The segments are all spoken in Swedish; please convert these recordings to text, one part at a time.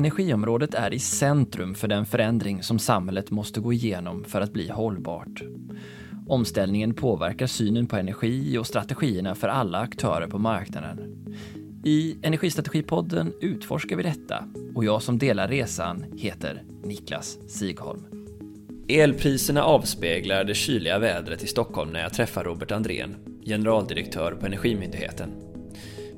Energiområdet är i centrum för den förändring som samhället måste gå igenom för att bli hållbart. Omställningen påverkar synen på energi och strategierna för alla aktörer på marknaden. I Energistrategipodden utforskar vi detta och jag som delar resan heter Niklas Sigholm. Elpriserna avspeglar det kyliga vädret i Stockholm när jag träffar Robert Andrén, generaldirektör på Energimyndigheten.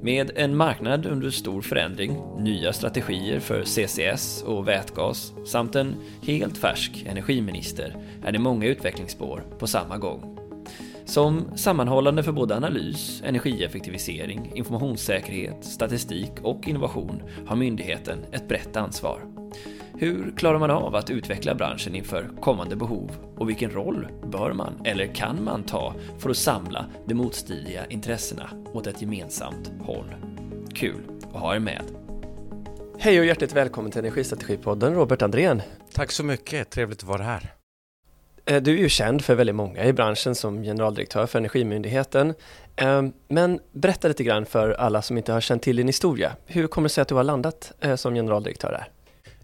Med en marknad under stor förändring, nya strategier för CCS och vätgas samt en helt färsk energiminister är det många utvecklingsspår på samma gång. Som sammanhållande för både analys, energieffektivisering, informationssäkerhet, statistik och innovation har myndigheten ett brett ansvar. Hur klarar man av att utveckla branschen inför kommande behov och vilken roll bör man eller kan man ta för att samla de motstridiga intressena åt ett gemensamt håll? Kul att ha er med! Hej och hjärtligt välkommen till Energistrategipodden, Robert Andrén. Tack så mycket, trevligt att vara här. Eh, du är ju känd för väldigt många i branschen som generaldirektör för Energimyndigheten. Eh, men berätta lite grann för alla som inte har känt till din historia. Hur kommer det sig att du har landat eh, som generaldirektör där?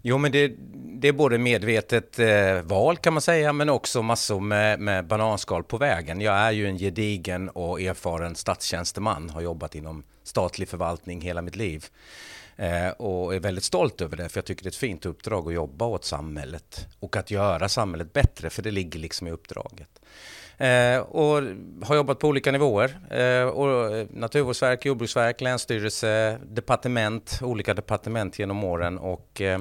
Jo, men det, det är både medvetet eh, val kan man säga, men också massor med, med bananskal på vägen. Jag är ju en gedigen och erfaren statstjänsteman, har jobbat inom statlig förvaltning hela mitt liv. Eh, och är väldigt stolt över det, för jag tycker det är ett fint uppdrag att jobba åt samhället och att göra samhället bättre, för det ligger liksom i uppdraget. Eh, och har jobbat på olika nivåer. Eh, och Naturvårdsverk, Jordbruksverk, Länsstyrelse, departement, olika departement genom åren. Och eh,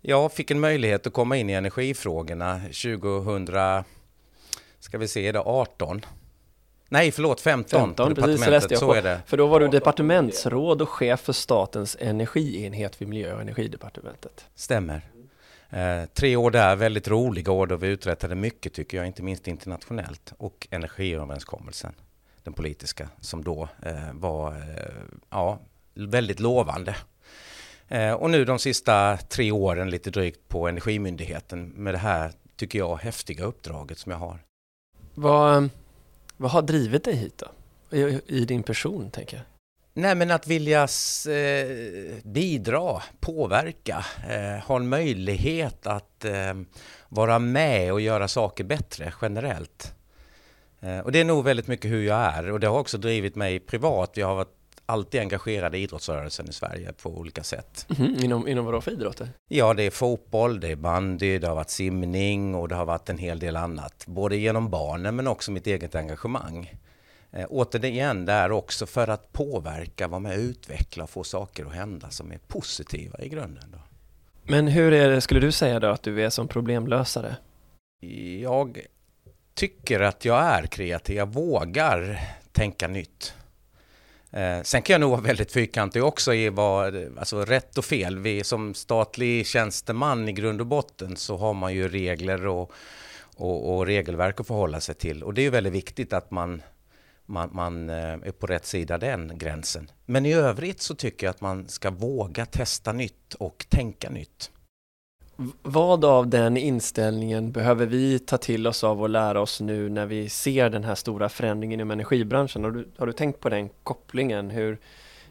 jag fick en möjlighet att komma in i energifrågorna 2000, ska vi se, det 18. Nej, förlåt, 15, 15 precis, så läste jag så det. För då var du departementsråd och chef för statens energienhet vid Miljö och energidepartementet. Stämmer. Eh, tre år där, väldigt roliga år då vi uträttade mycket tycker jag, inte minst internationellt. Och energiöverenskommelsen, den politiska, som då eh, var eh, ja, väldigt lovande. Eh, och nu de sista tre åren lite drygt på Energimyndigheten med det här, tycker jag, häftiga uppdraget som jag har. Vad, vad har drivit dig hit då? I, i din person, tänker jag. Nej, men att vilja eh, bidra, påverka, eh, ha en möjlighet att eh, vara med och göra saker bättre generellt. Eh, och det är nog väldigt mycket hur jag är och det har också drivit mig privat. Jag har varit alltid engagerad i idrottsrörelsen i Sverige på olika sätt. Mm, inom, inom vad för idrotter? Ja, det är fotboll, det är bandy, det har varit simning och det har varit en hel del annat. Både genom barnen men också mitt eget engagemang. Eh, återigen, är också för att påverka, vara med och utveckla och få saker att hända som är positiva i grunden. Då. Men hur är det, skulle du säga då, att du är som problemlösare? Jag tycker att jag är kreativ, jag vågar tänka nytt. Eh, sen kan jag nog vara väldigt fyrkantig också i vad, alltså rätt och fel. Vi som statlig tjänsteman i grund och botten så har man ju regler och, och, och regelverk att förhålla sig till. Och det är väldigt viktigt att man man, man, eh, är på rätt sida den gränsen. Men i övrigt så tycker jag att man ska våga testa nytt och tänka nytt. Vad av den inställningen behöver vi ta till oss av och lära oss nu när vi ser den här stora förändringen inom energibranschen? Har du, har du tänkt på den kopplingen? Hur,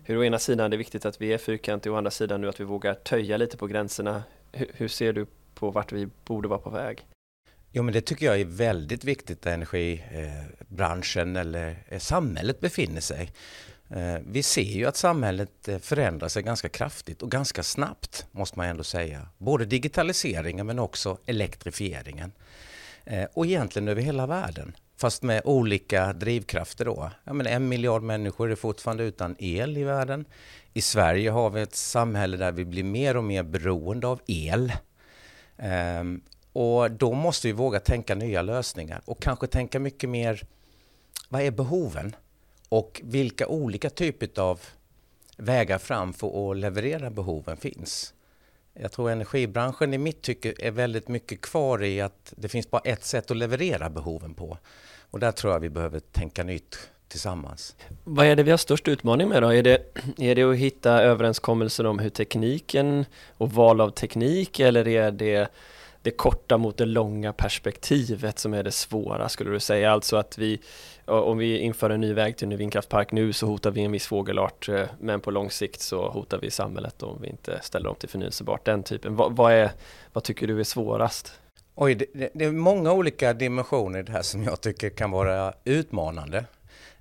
hur å ena sidan är det viktigt att vi är fyrkantiga och å andra sidan nu att vi vågar töja lite på gränserna. Hur, hur ser du på vart vi borde vara på väg? Jo, men det tycker jag är väldigt viktigt där energibranschen eller eh, samhället befinner sig. Eh, vi ser ju att samhället eh, förändrar sig ganska kraftigt och ganska snabbt, måste man ändå säga. Både digitaliseringen men också elektrifieringen. Och egentligen över hela världen, fast med olika drivkrafter då. Ja, men en miljard människor är fortfarande utan el i världen. I Sverige har vi ett samhälle där vi blir mer och mer beroende av el. Ehm, och då måste vi våga tänka nya lösningar och kanske tänka mycket mer, vad är behoven? Och vilka olika typer av vägar fram för att leverera behoven finns. Jag tror energibranschen i mitt tycke är väldigt mycket kvar i att det finns bara ett sätt att leverera behoven på. Och där tror jag vi behöver tänka nytt tillsammans. Vad är det vi har störst utmaning med då? Är det, är det att hitta överenskommelser om hur tekniken och val av teknik eller är det det korta mot det långa perspektivet som är det svåra skulle du säga? Alltså att vi, om vi inför en ny väg till en ny vindkraftpark nu så hotar vi en viss fågelart eh, men på lång sikt så hotar vi samhället om vi inte ställer om till förnyelsebart. Den typen. Vad, vad, är, vad tycker du är svårast? Oj, det, det, är många olika dimensioner i det här som jag tycker kan vara utmanande.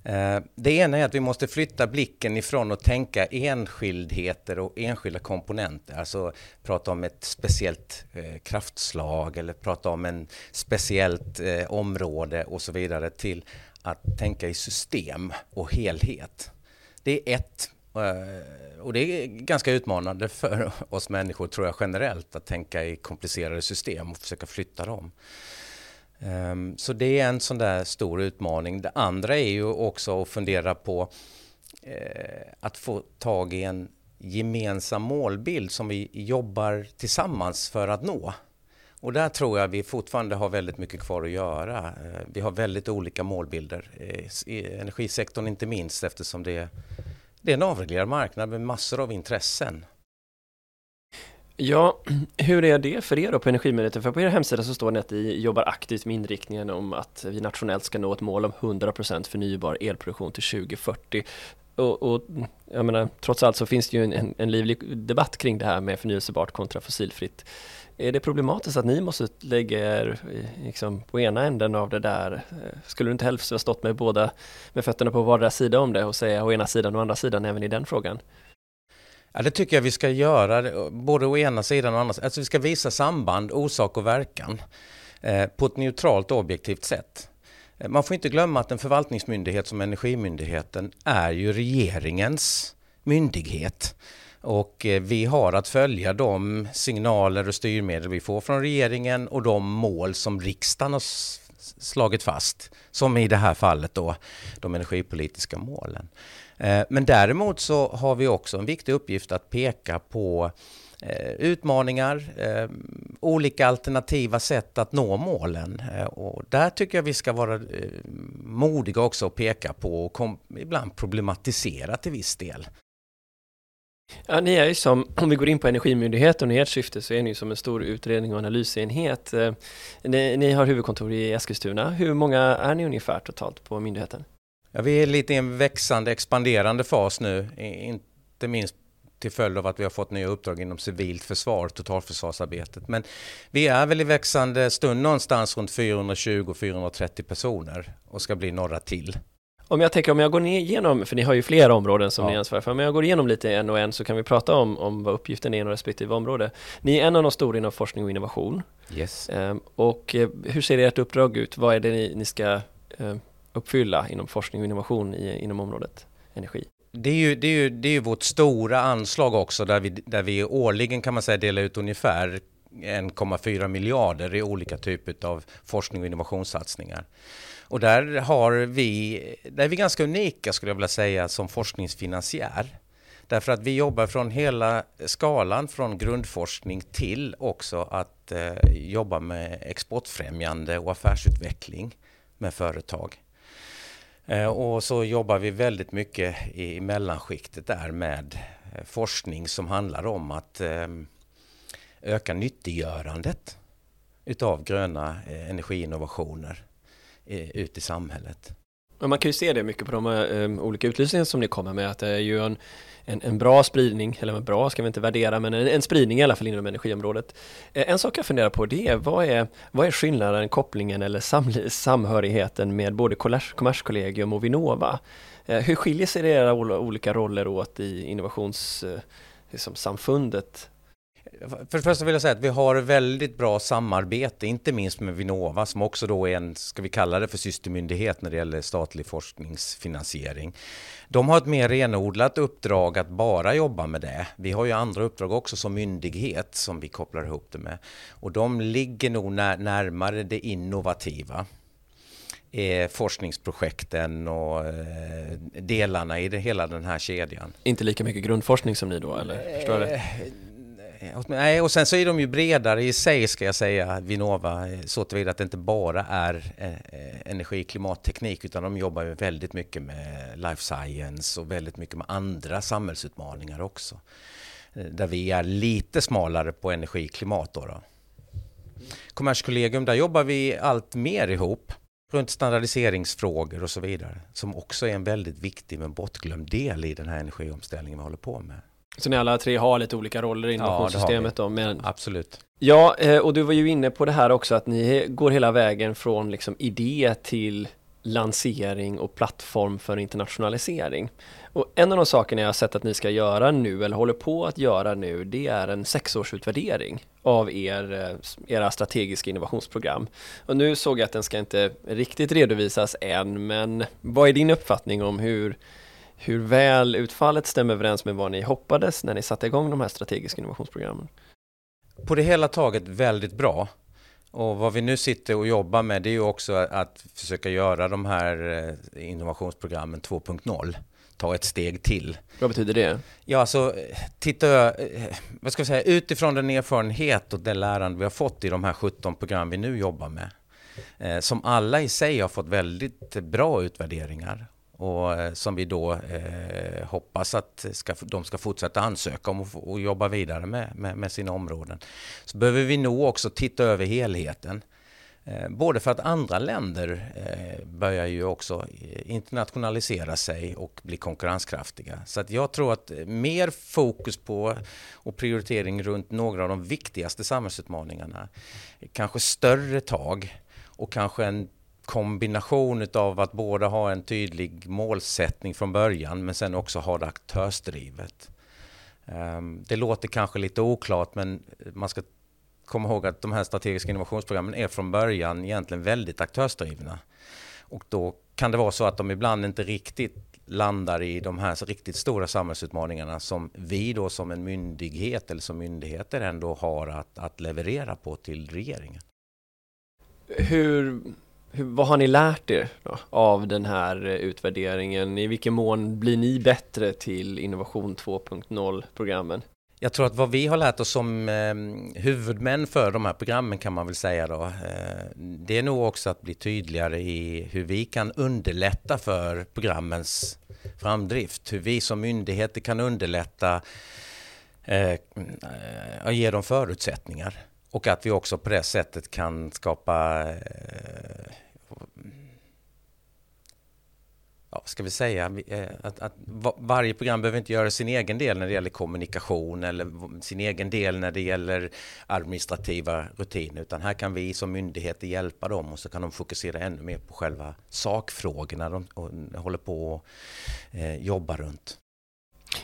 Eh, det ena är att vi måste flytta blicken ifrån att tänka enskildheter och enskilda komponenter, alltså prata om ett speciellt eh, kraftslag eller prata om en speciellt eh, område och så vidare till att tänka i system och helhet. Det är ett och det är ganska utmanande för oss människor tror jag generellt att tänka i komplicerade system och försöka flytta dem. Um, så det är en sån där stor utmaning. Det andra är ju också att fundera på uh, att få tag i en gemensam målbild som vi jobbar tillsammans för att nå. Och där tror jag vi fortfarande har väldigt mycket kvar att göra. Uh, vi har väldigt olika målbilder eh, i energisektorn inte minst eftersom det det är en avreglerad marknad med massor av intressen. Ja, hur är det för er då på Energimyndigheten? För på er hemsida så står det att ni jobbar aktivt med inriktningen om att vi nationellt ska nå ett mål om 100% förnybar elproduktion till 2040. Och, och jag menar, trots allt så finns det ju en, en livlig debatt kring det här med förnyelsebart kontra fossilfritt. Är det problematiskt att ni måste lägga er liksom, på ena änden av det där? Skulle du inte helst ha stått med båda med fötterna på vardera sida om det och säga å ena sidan och andra sidan även i den frågan? Ja, det tycker jag vi ska göra, både å ena sidan och å andra sidan. Alltså vi ska visa samband, orsak och verkan eh, på ett neutralt och objektivt sätt. Eh, man får inte glömma att en förvaltningsmyndighet som Energimyndigheten är ju regeringens myndighet. Och eh, vi har att följa de signaler och styrmedel vi får från regeringen och de mål som riksdagen har slagit fast. Som i det här fallet då de energipolitiska målen. Eh, men däremot så har vi också en viktig uppgift att peka på eh, utmaningar, eh, olika alternativa sätt att nå målen. Och där tycker jag vi ska vara modiga också och peka på och ibland problematisera till viss del. Ja, ni är ju som, om vi går in på Energimyndigheten och ert syfte så är ni som en stor utredning och analysenhet. Ni, ni har huvudkontor i Eskilstuna. Hur många är ni ungefär totalt på myndigheten? Ja, vi är lite i en växande, expanderande fas nu, inte minst till följd av att vi har fått nya uppdrag inom civilt försvar, totalförsvarsarbetet. Men vi är väl i växande stund någonstans runt 420-430 personer och ska bli några till. Om jag tänker om jag går igenom, för ni har ju flera områden som ja. ni ansvarar för, om jag går igenom lite en och en så kan vi prata om, om vad uppgiften är inom respektive område. Ni är en av de stora inom forskning och innovation. Yes. Ehm, och eh, hur ser ert uppdrag ut? Vad är det ni, ni ska eh, uppfylla inom forskning och innovation i, inom området energi? Det är, ju, det, är ju, det är ju vårt stora anslag också där vi, där vi årligen kan man säga delar ut ungefär 1,4 miljarder i olika typer av forskning och innovationssatsningar. Och där har vi, där är vi ganska unika skulle jag vilja säga som forskningsfinansiär. Därför att vi jobbar från hela skalan från grundforskning till också att eh, jobba med exportfrämjande och affärsutveckling med företag. Eh, och så jobbar vi väldigt mycket i mellanskiktet där med eh, forskning som handlar om att eh, öka nyttiggörandet utav gröna energiinnovationer ut i samhället. Man kan ju se det mycket på de olika utlysningar som ni kommer med, att det är ju en, en, en bra spridning, eller bra ska vi inte värdera, men en, en spridning i alla fall inom energiområdet. Eh, en sak jag funderar på det är, vad är, vad är skillnaden, kopplingen eller sam, samhörigheten med både Kommerskollegium och Vinnova? Eh, hur skiljer sig era olika roller åt i innovationssamfundet? Eh, liksom för det första vill jag säga att vi har väldigt bra samarbete, inte minst med Vinnova som också då är en, ska vi kalla det för systermyndighet när det gäller statlig forskningsfinansiering. De har ett mer renodlat uppdrag att bara jobba med det. Vi har ju andra uppdrag också som myndighet som vi kopplar ihop det med. Och de ligger nog när, närmare det innovativa eh, forskningsprojekten och eh, delarna i det, hela den här kedjan. Inte lika mycket grundforskning som ni då, eller? Förstår jag det? Eh, nej, och sen så är de ju bredare i sig ska jag säga, Vinnova, eh, så tillvida att det inte bara är eh, energi och klimatteknik utan de jobbar ju väldigt mycket med life science och väldigt mycket med andra samhällsutmaningar också. Där vi är lite smalare på energi och klimat då. då. Kommerskollegium, där jobbar vi allt mer ihop runt standardiseringsfrågor och så vidare, som också är en väldigt viktig men bortglömd del i den här energiomställningen vi håller på med. Så ni alla tre har lite olika roller i innovationssystemet ja, då? Men... Absolut. Ja, eh, och du var ju inne på det här också att ni går hela vägen från liksom idé till lansering och plattform för internationalisering. Och en av de sakerna jag har sett att ni ska göra nu, eller håller på att göra nu, det är en sexårsutvärdering av er, eh, era strategiska innovationsprogram. Och nu såg jag att den ska inte riktigt redovisas än, men vad är din uppfattning om hur, hur väl utfallet stämmer överens med vad ni hoppades när ni satte igång de här strategiska innovationsprogrammen? På det hela taget väldigt bra. Och vad vi nu sitter och jobbar med det är ju också att försöka göra de här eh, innovationsprogrammen 2.0 ta ett steg till. Vad betyder det? Ja, alltså titta, eh, vad ska jag säga, utifrån den erfarenhet och det lärande vi har fått i de här 17 program vi nu jobbar med, eh, som alla i sig har fått väldigt bra utvärderingar och eh, som vi då eh, hoppas att ska, de ska fortsätta ansöka om och, och jobba vidare med, med, med, sina områden. Så behöver vi nog också titta över helheten. Eh, både för att andra länder eh, börjar ju också eh, internationalisera sig och bli konkurrenskraftiga. Så att jag tror att eh, mer fokus på och prioritering runt några av de viktigaste samhällsutmaningarna, kanske större tag och kanske en kombination av att båda ha en tydlig målsättning från början men sen också ha det aktörsdrivet. Ehm, det låter kanske lite oklart men man ska komma ihåg att de här strategiska innovationsprogrammen är från början egentligen väldigt aktörsdrivna. Och då kan det vara så att de ibland inte riktigt landar i de här riktigt stora samhällsutmaningarna som vi då som en myndighet eller som myndigheter ändå har att, att leverera på till regeringen. Hur, hur, vad har ni lärt er då, av den här eh, utvärderingen? I vilken mån blir ni bättre till Innovation 2.0-programmen? Jag tror att vad vi har lärt oss som eh, huvudmän för de här programmen kan man väl säga då, eh, det är nog också att bli tydligare i hur vi kan underlätta för programmens framdrift. Hur vi som myndigheter kan underlätta eh, och ge dem förutsättningar. Och att vi också på det sättet kan skapa eh, ja, ska vi säga, eh, att, att, varje program behöver inte göra sin egen del när det gäller kommunikation eller sin egen del när det gäller administrativa rutiner, utan här kan vi som myndigheter hjälpa dem och så kan de fokusera ännu mer på själva sakfrågorna de håller på att eh, jobba runt.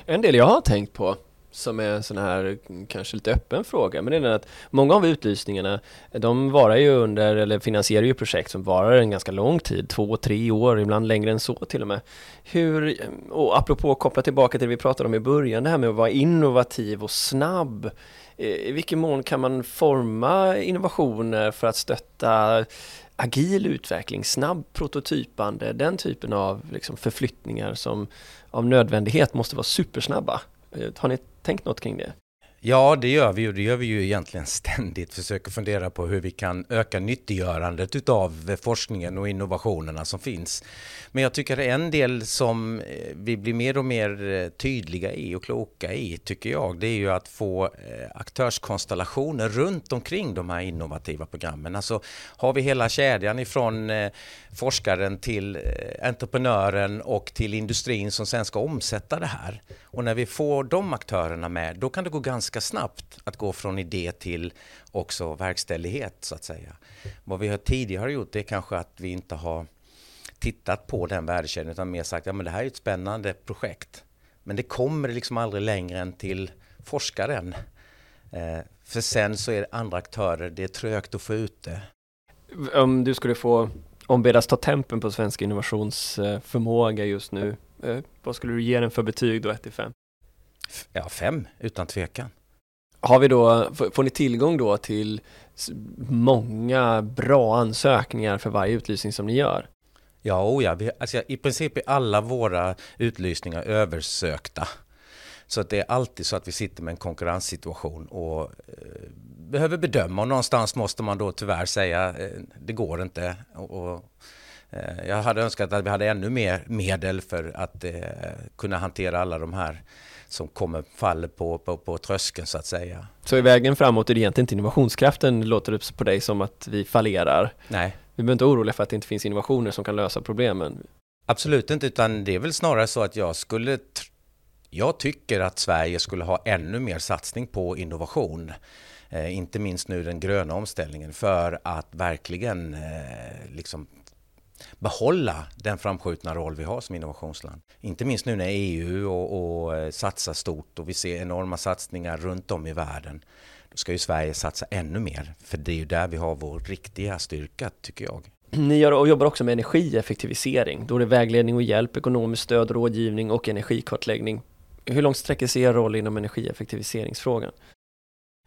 En del jag har tänkt på som är en sån här kanske lite öppen fråga, men det är den att många av utlysningarna, de varar ju under, eller finansierar ju projekt som varar en ganska lång tid, två, tre år, ibland längre än så till och med. Hur, och apropå att koppla tillbaka till det vi pratade om i början, det här med att vara innovativ och snabb, eh, i vilken mån kan man forma innovationer för att stötta agil utveckling, snabb prototypande, den typen av liksom förflyttningar som av nödvändighet måste vara supersnabba. Eh, har ni tänkt något kring det? Ja, det gör vi ju. Det gör vi ju egentligen ständigt. Försöker fundera på hur vi kan öka nyttiggörandet av eh, forskningen och innovationerna som finns. Men jag tycker en del som eh, vi blir mer och mer eh, tydliga i och kloka i, tycker jag, det är ju att få aktörskonstellationer runt omkring de här innovativa programmen. Alltså har vi hela kedjan ifrån forskaren till entreprenören och till industrin som sen ska omsätta det här. Och när vi får de aktörerna med, då kan det gå ganska snabbt att gå från idé till också verkställighet så att säga. Vad vi har tidigare gjort är kanske att vi inte har tittat på den värdekedjan utan mer sagt att ja, det här är ett spännande projekt. Men det kommer liksom aldrig längre än till forskaren. Eh, för sen så är det andra aktörer, det är trögt att få ut det. Om du skulle få ombedas ta tempen på svensk innovationsförmåga just nu, eh, vad skulle du ge den för betyg då, 1 till 5? Ja, 5 utan tvekan. Har vi då, får ni tillgång då till många bra ansökningar för varje utlysning som ni gör? Ja, oh ja vi, alltså, i princip är alla våra utlysningar översökta. Så att det är alltid så att vi sitter med en konkurrenssituation och eh, behöver bedöma och någonstans måste man då tyvärr säga eh, det går inte. Och, och Eh, jag hade önskat att vi hade ännu mer medel för att eh, kunna hantera alla de här som kommer faller på, på, på tröskeln så att säga. Så i vägen framåt är det egentligen inte innovationskraften, låter det på dig som att vi fallerar? Nej. Vi behöver inte oroliga för att det inte finns innovationer som kan lösa problemen? Absolut inte, utan det är väl snarare så att jag skulle jag tycker att Sverige skulle ha ännu mer satsning på innovation. Eh, inte minst nu den gröna omställningen för att verkligen eh, liksom behålla den framskjutna roll vi har som innovationsland. Inte minst nu när EU och, och eh, satsar stort och vi ser enorma satsningar runt om i världen. Då ska ju Sverige satsa ännu mer, för det är ju där vi har vår riktiga styrka, tycker jag. Ni gör och jobbar också med energieffektivisering. Då är det vägledning och hjälp, ekonomiskt stöd, rådgivning och energikartläggning. Hur långt sträcker sig er roll inom energieffektiviseringsfrågan?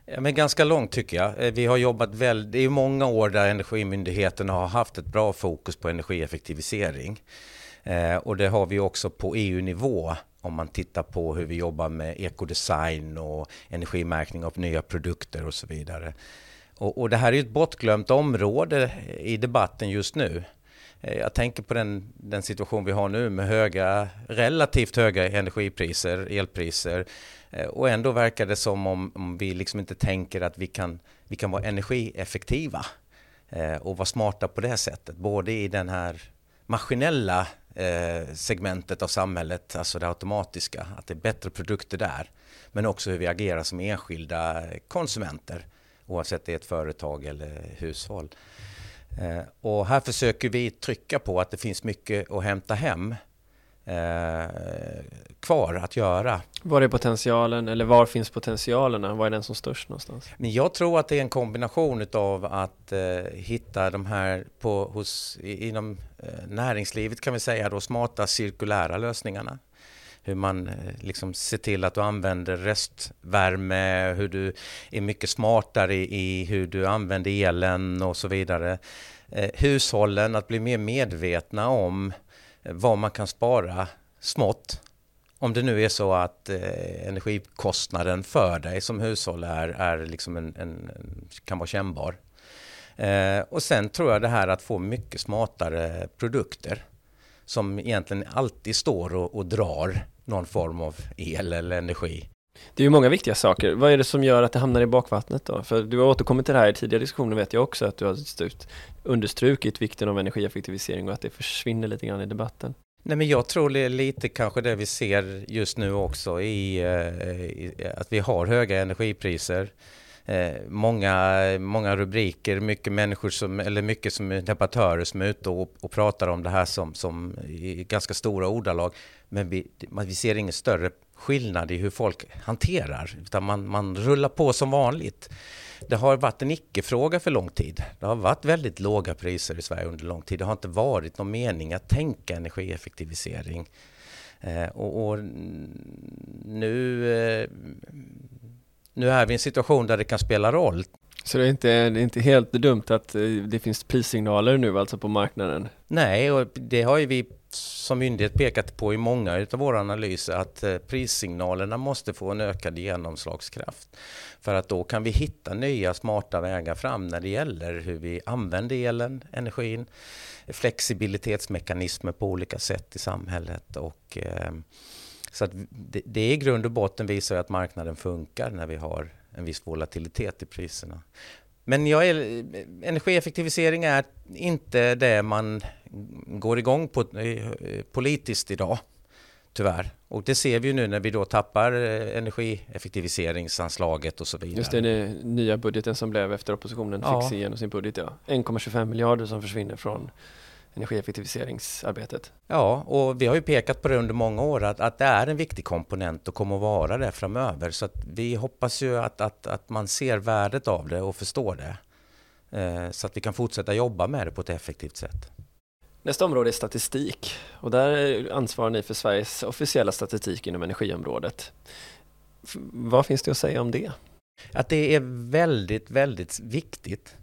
Ja, men ganska långt tycker jag. Eh, vi har jobbat väldigt, det är många år där Energimyndigheten har haft ett bra fokus på energieffektivisering. Eh, och det har vi också på EU-nivå om man tittar på hur vi jobbar med ekodesign och energimärkning av nya produkter och så vidare. Och, och det här är ett bortglömt område i debatten just nu. Eh, jag tänker på den, den, situation vi har nu med höga, relativt höga energipriser, elpriser. Eh, och ändå verkar det som om, om vi liksom inte tänker att vi kan, vi kan vara energieffektiva eh, och vara smarta på det sättet. Både i den här maskinella eh, segmentet av samhället, alltså det automatiska, att det är bättre produkter där. Men också hur vi agerar som enskilda konsumenter, oavsett det är ett företag eller hushåll. Och här försöker vi trycka på att det finns mycket att hämta hem eh, kvar att göra. Var är potentialen eller var finns potentialerna? Var är den som störst någonstans? Men jag tror att det är en kombination av att eh, hitta de här på, hos, inom eh, näringslivet kan vi säga då smarta cirkulära lösningarna hur man eh, liksom ser till att du använder restvärme, hur du är mycket smartare i hur du använder elen och så vidare. Eh, hushållen att bli mer medvetna om Eh, vad man kan spara smått. Om det nu är så att eh, energikostnaden för dig som hushåll är, är liksom en, en kan vara kännbar. Eh, och sen tror jag det här att få mycket smartare produkter som egentligen alltid står och, och drar någon form av el eller energi. Det är ju många viktiga saker. Vad är det som gör att det hamnar i bakvattnet då? För du har återkommit till det här i tidigare diskussioner vet jag också att du har understrukit vikten av energieffektivisering och att det försvinner lite grann i debatten. Nej, men jag tror det är lite kanske det vi ser just nu också i, eh, i att vi har höga energipriser. Eh, många, många rubriker, mycket människor som, eller mycket som debattörer som är ute och, och pratar om det här som, som i ganska stora ordalag. Men vi, vi ser ingen större skillnad i hur folk hanterar, utan man, man rullar på som vanligt. Det har varit en icke-fråga för lång tid. Det har varit väldigt låga priser i Sverige under lång tid. Det har inte varit någon mening att tänka energieffektivisering. Eh, och, och, nu, eh, nu är vi i en situation där det kan spela roll. Så det är inte, det är inte helt dumt att eh, det finns prissignaler nu alltså på marknaden? Nej, och det har ju vi som myndighet pekat på i många av våra analyser att eh, prissignalerna måste få en ökad genomslagskraft. För att då kan vi hitta nya smarta vägar fram när det gäller hur vi använder elen, energin, flexibilitetsmekanismer på olika sätt i samhället. Och, eh, så att det, det i grund och botten visar att marknaden funkar när vi har en viss volatilitet i priserna. Men jag är, energieffektivisering är inte det man går igång på eh, politiskt idag, tyvärr. Och det ser vi ju nu när vi då tappar eh, energieffektiviseringsanslaget och så vidare. Just det, den nya budgeten som blev efter oppositionen ja. fick igenom sin budget, ja. 1,25 miljarder som försvinner från energieffektiviseringsarbetet. Ja, och vi har ju pekat på det under många år att, att det är en viktig komponent och kommer att vara det framöver. Så vi hoppas ju att, att, att man ser värdet av det och förstår det. Eh, så att vi kan fortsätta jobba med det på ett effektivt sätt. Nästa område är statistik och där ansvarar ni för Sveriges officiella statistik inom energiområdet. Vad finns det att säga om det? Att det är väldigt, väldigt viktigt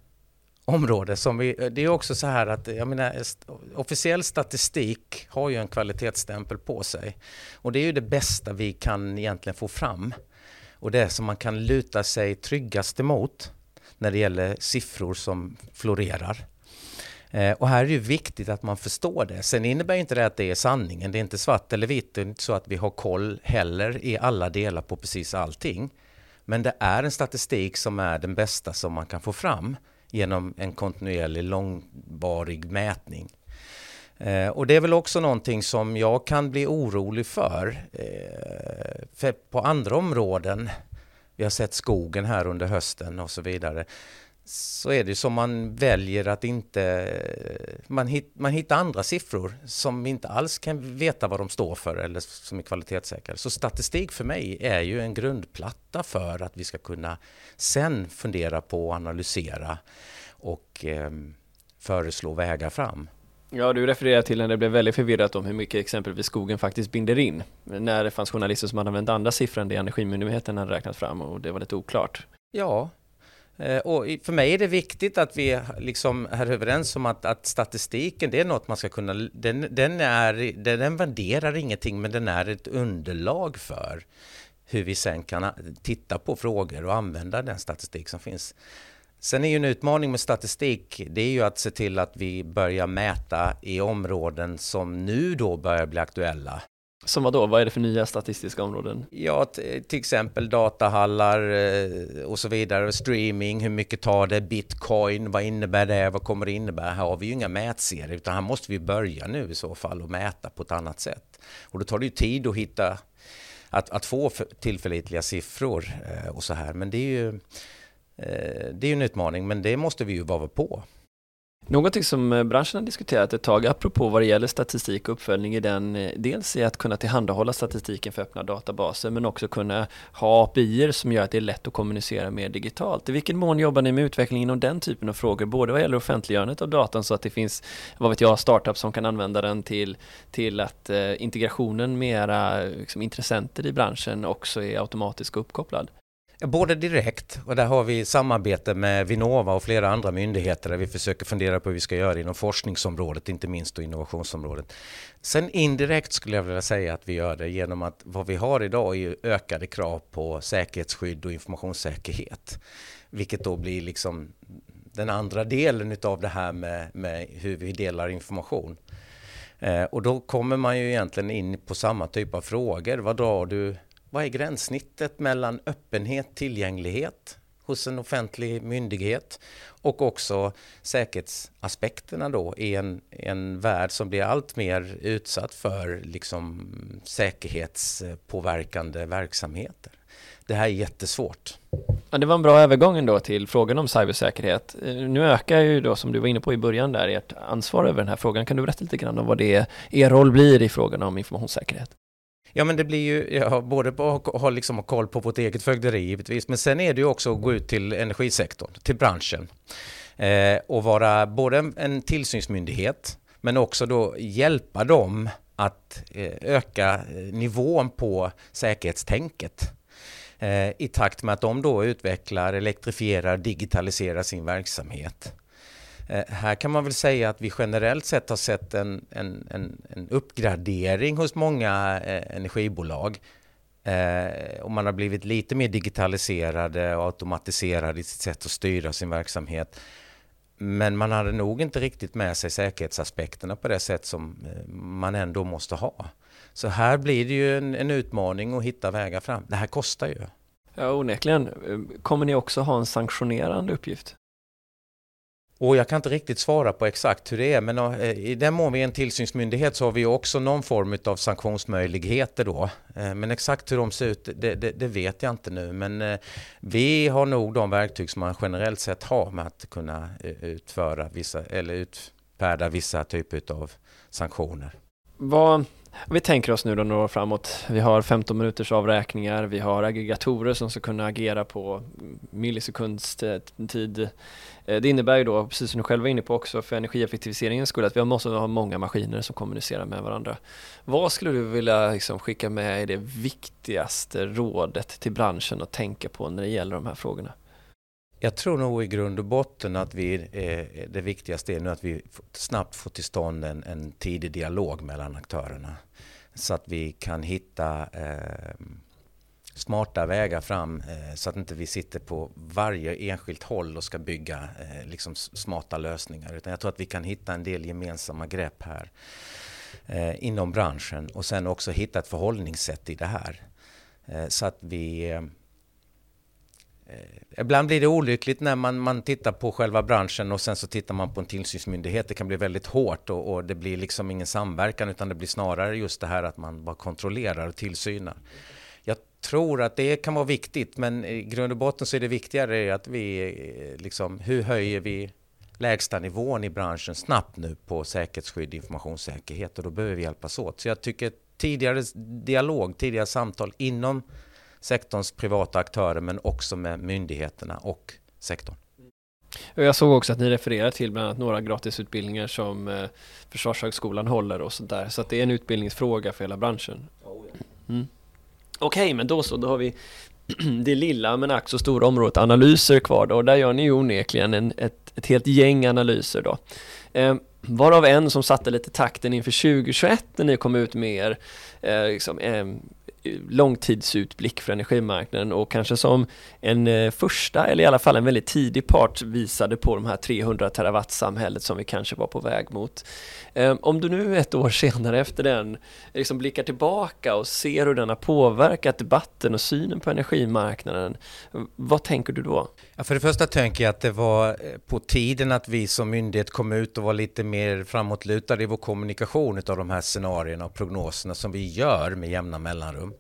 område som vi, eh, det är också så här att eh, jag menar, officiell statistik har ju en kvalitetsstämpel på sig. Och det är ju det bästa vi kan egentligen få fram. Och det som man kan luta sig tryggast emot när det gäller siffror som florerar. Eh, och här är det ju viktigt att man förstår det. Sen innebär inte det att det är sanningen. Det är inte svart eller vitt. Det är inte så att vi har koll heller i alla delar på precis allting. Men det är en statistik som är den bästa som man kan få fram genom en kontinuerlig långvarig mätning. Eh, och det är väl också någonting som jag kan bli orolig för. Eh, för på andra områden, vi har sett skogen här under hösten och så vidare, så är det som man väljer att inte... Man, hit, man hittar andra siffror som vi inte alls kan veta vad de står för eller som är kvalitetssäkrade. Så statistik för mig är ju en grundplatta för att vi ska kunna sen fundera på och analysera och eh, föreslå vägar fram. Ja, du refererar till när det blev väldigt förvirrat om hur mycket exempelvis skogen faktiskt binder in. När det fanns journalister som hade använt andra siffror än det Energimyndigheten hade räknat fram och det var lite oklart. Ja, Eh, och för mig är det viktigt att vi liksom är överens om att, att statistiken, det är något man ska kunna... Den, den, är, den, den värderar ingenting, men den är ett underlag för hur vi sen kan titta på frågor och använda den statistik som finns. Sen är ju en utmaning med statistik, det är ju att se till att vi börjar mäta i områden som nu då börjar bli aktuella. Som vad då? Vad är det för nya statistiska områden? Ja, till exempel datahallar eh, och så vidare, streaming, hur mycket tar det, bitcoin, vad innebär det, vad kommer det innebära? Här har vi ju inga mätserier, utan här måste vi börja nu i så fall och mäta på ett annat sätt. Och då tar det ju tid att hitta, att, att få tillförlitliga siffror eh, och så här, men det är ju eh, det är en utmaning, men det måste vi ju vara på. Någonting som eh, branschen har diskuterat ett tag, apropå vad det gäller statistik och uppföljning, är den eh, dels är att kunna tillhandahålla statistiken för öppna databaser, men också kunna ha API som gör att det är lätt att kommunicera mer digitalt. I vilken mån jobbar ni med utveckling inom den typen av frågor, både vad gäller offentliggörandet av datan så att det finns, vad vet jag, startups som kan använda den till, till att eh, integrationen med era liksom, intressenter i branschen också är automatisk och uppkopplad? Både direkt och där har vi samarbete med Vinnova och flera andra myndigheter där vi försöker fundera på hur vi ska göra inom forskningsområdet, inte minst och innovationsområdet. Sen indirekt skulle jag vilja säga att vi gör det genom att vad vi har idag är ökade krav på säkerhetsskydd och informationssäkerhet. Vilket då blir liksom den andra delen av det här med, med hur vi delar information. Eh, och då kommer man ju egentligen in på samma typ av frågor. Vad drar du vad är gränssnittet mellan öppenhet, tillgänglighet hos en offentlig myndighet och också säkerhetsaspekterna då i en, en värld som blir allt mer utsatt för liksom säkerhetspåverkande verksamheter. Det här är jättesvårt. Ja, det var en bra övergång ändå till frågan om cybersäkerhet. Eh, nu ökar ju då, som du var inne på i början där, ert ansvar över den här frågan. Kan du berätta lite grann om vad det är, er roll blir i frågan om informationssäkerhet? Ja men det blir ju, ja, både att ha liksom koll på vårt eget fögderi givetvis, men sen är det ju också att gå ut till energisektorn, till branschen. Eh, och vara både en, en tillsynsmyndighet, men också då hjälpa dem att eh, öka eh, nivån på säkerhetstänket. Eh, I takt med att de då utvecklar, elektrifierar, digitaliserar sin verksamhet. Eh, här kan man väl säga att vi generellt sett har sett en, en, en, en uppgradering hos många eh, energibolag. Eh, och man har blivit lite mer digitaliserade och automatiserade i sitt sätt att styra sin verksamhet. Men man hade nog inte riktigt med sig säkerhetsaspekterna på det sätt som eh, man ändå måste ha. Så här blir det ju en, en utmaning att hitta vägar fram. Det här kostar ju. Ja, onekligen. Eh, kommer ni också ha en sanktionerande uppgift? Och jag kan inte riktigt svara på exakt hur det är, men eh, i den mån vi är en tillsynsmyndighet så har vi också någon form av sanktionsmöjligheter då. Eh, men exakt hur de ser ut, det, det, det, vet jag inte nu. Men eh, vi har nog de verktyg som man generellt sett har med att kunna utföra vissa, eller utfärda vissa typer av sanktioner. Vad, vi tänker oss nu då några år framåt. Vi har 15 minuters avräkningar, vi har aggregatorer som ska kunna agera på millisekundstid. Eh, det innebär ju då, precis som du själv var inne på också, för energieffektiviseringens skull, att vi måste ha många maskiner som kommunicerar med varandra. Vad skulle du vilja liksom skicka med i det viktigaste rådet till branschen att tänka på när det gäller de här frågorna? Jag tror nog i grund och botten att vi, eh, det viktigaste är nu att vi snabbt får till stånd en, en tidig dialog mellan aktörerna. Så att vi kan hitta eh, smarta vägar fram eh, så att inte vi sitter på varje enskilt håll och ska bygga eh, liksom smarta lösningar. Utan jag tror att vi kan hitta en del gemensamma grepp här eh, inom branschen och sen också hitta ett förhållningssätt i det här. Eh, så att vi eh, Ibland blir det olyckligt när man, man tittar på själva branschen och sen så tittar man på en tillsynsmyndighet. Det kan bli väldigt hårt och, och, det blir liksom ingen samverkan utan det blir snarare just det här att man bara kontrollerar och tillsynar. Jag tror att det kan vara viktigt men i grund och botten så är det viktigare att vi liksom, hur höjer vi lägsta nivån i branschen snabbt nu på säkerhetsskydd, informationssäkerhet och då behöver vi hjälpas åt. Så jag tycker tidigare dialog, tidigare samtal inom sektorns privata aktörer men också med myndigheterna och sektorn. Jag såg också att ni refererar till bland annat några gratisutbildningar som eh, Försvarshögskolan håller och sånt där. Så att det är en utbildningsfråga för hela branschen. Mm. Okej, okay, men då så, då har vi det lilla men ack så stora området analyser kvar då. Och där gör ni ju onekligen en, ett, ett helt gäng analyser då. Eh, varav en som satte lite takten inför 2021 när ni kom ut med er eh, liksom, eh, långtidsutblick för energimarknaden och kanske som en eh, första eller i alla fall en väldigt tidig part visade på de här 300 terawatt-samhället som vi kanske var på väg mot. Ehm, om du nu ett år senare efter den liksom blickar tillbaka och ser hur den har påverkat debatten och synen på energimarknaden, vad tänker du då? Ja, för det första tänker jag att det var eh, på tiden att vi som myndighet kom ut och var lite mer framåtlutade i vår kommunikation av de här scenarierna och prognoserna som vi gör med jämna mellanrum.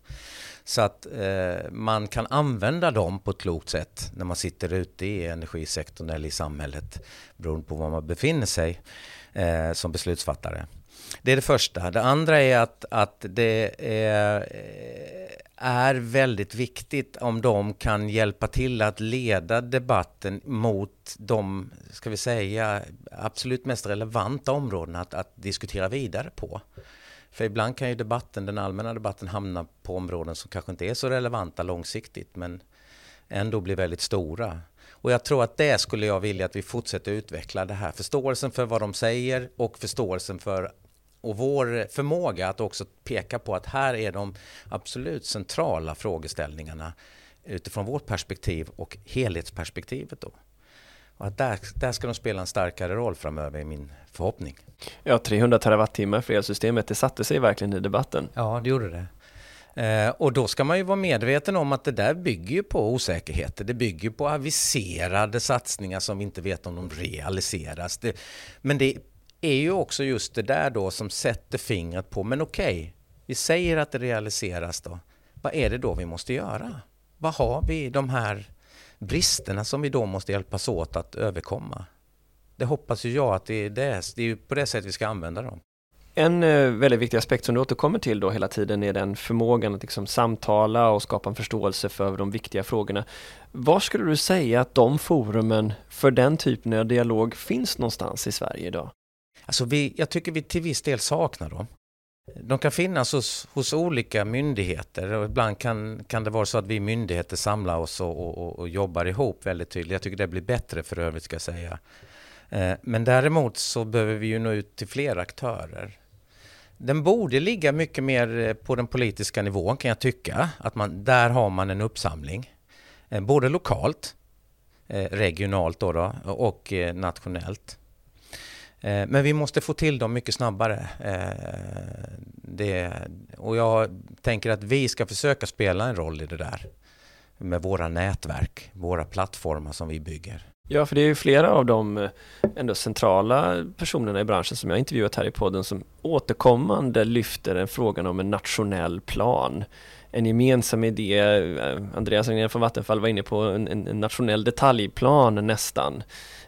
Så att eh, man kan använda dem på ett klokt sätt när man sitter ute i energisektorn eller i samhället beroende på var man befinner sig eh, som beslutsfattare. Det är det första. Det andra är att, att det är, eh, är väldigt viktigt om de kan hjälpa till att leda debatten mot de, ska vi säga, absolut mest relevanta områdena att, att diskutera vidare på. För ibland kan ju debatten, den allmänna debatten hamna på områden som kanske inte är så relevanta långsiktigt men ändå blir väldigt stora. Och jag tror att det skulle jag vilja att vi fortsätter utveckla det här förståelsen för vad de säger och förståelsen för och vår förmåga att också peka på att här är de absolut centrala frågeställningarna utifrån vårt perspektiv och helhetsperspektivet då. Och att där, där ska de spela en starkare roll framöver är min förhoppning. Ja, 300 terawattimmar för elsystemet, det satte sig verkligen i debatten. Ja, det gjorde det. Eh, och då ska man ju vara medveten om att det där bygger ju på osäkerheter. Det bygger på aviserade satsningar som vi inte vet om de realiseras. Det, men det är ju också just det där då som sätter fingret på, men okej, okay, vi säger att det realiseras då. Vad är det då vi måste göra? Vad har vi de här bristerna som vi då måste hjälpas åt att överkomma? Det hoppas ju jag att det är, det, det är på det sättet vi ska använda dem. En eh, väldigt viktig aspekt som du återkommer till då hela tiden är den förmågan att liksom samtala och skapa en förståelse för de viktiga frågorna. Var skulle du säga att de forumen för den typen av dialog finns någonstans i Sverige idag? Alltså vi, jag tycker vi till viss del saknar dem. De kan finnas hos, hos olika myndigheter och ibland kan, kan det vara så att vi myndigheter samlar oss och, och, och jobbar ihop väldigt tydligt. Jag tycker det blir bättre för övrigt ska jag säga. Eh, men däremot så behöver vi ju nå ut till fler aktörer. Den borde ligga mycket mer eh, på den politiska nivån kan jag tycka. Att man, där har man en uppsamling. Eh, både lokalt, eh, regionalt då, då och nationellt. Men vi måste få till dem mycket snabbare. Det, och jag tänker att vi ska försöka spela en roll i det där. Med våra nätverk, våra plattformar som vi bygger. Ja, för det är ju flera av de eh, ändå centrala personerna i branschen som jag intervjuat här i podden som återkommande lyfter en frågan om en nationell plan. En gemensam idé, eh, Andreas Regnell från Vattenfall var inne på en, en nationell detaljplan nästan.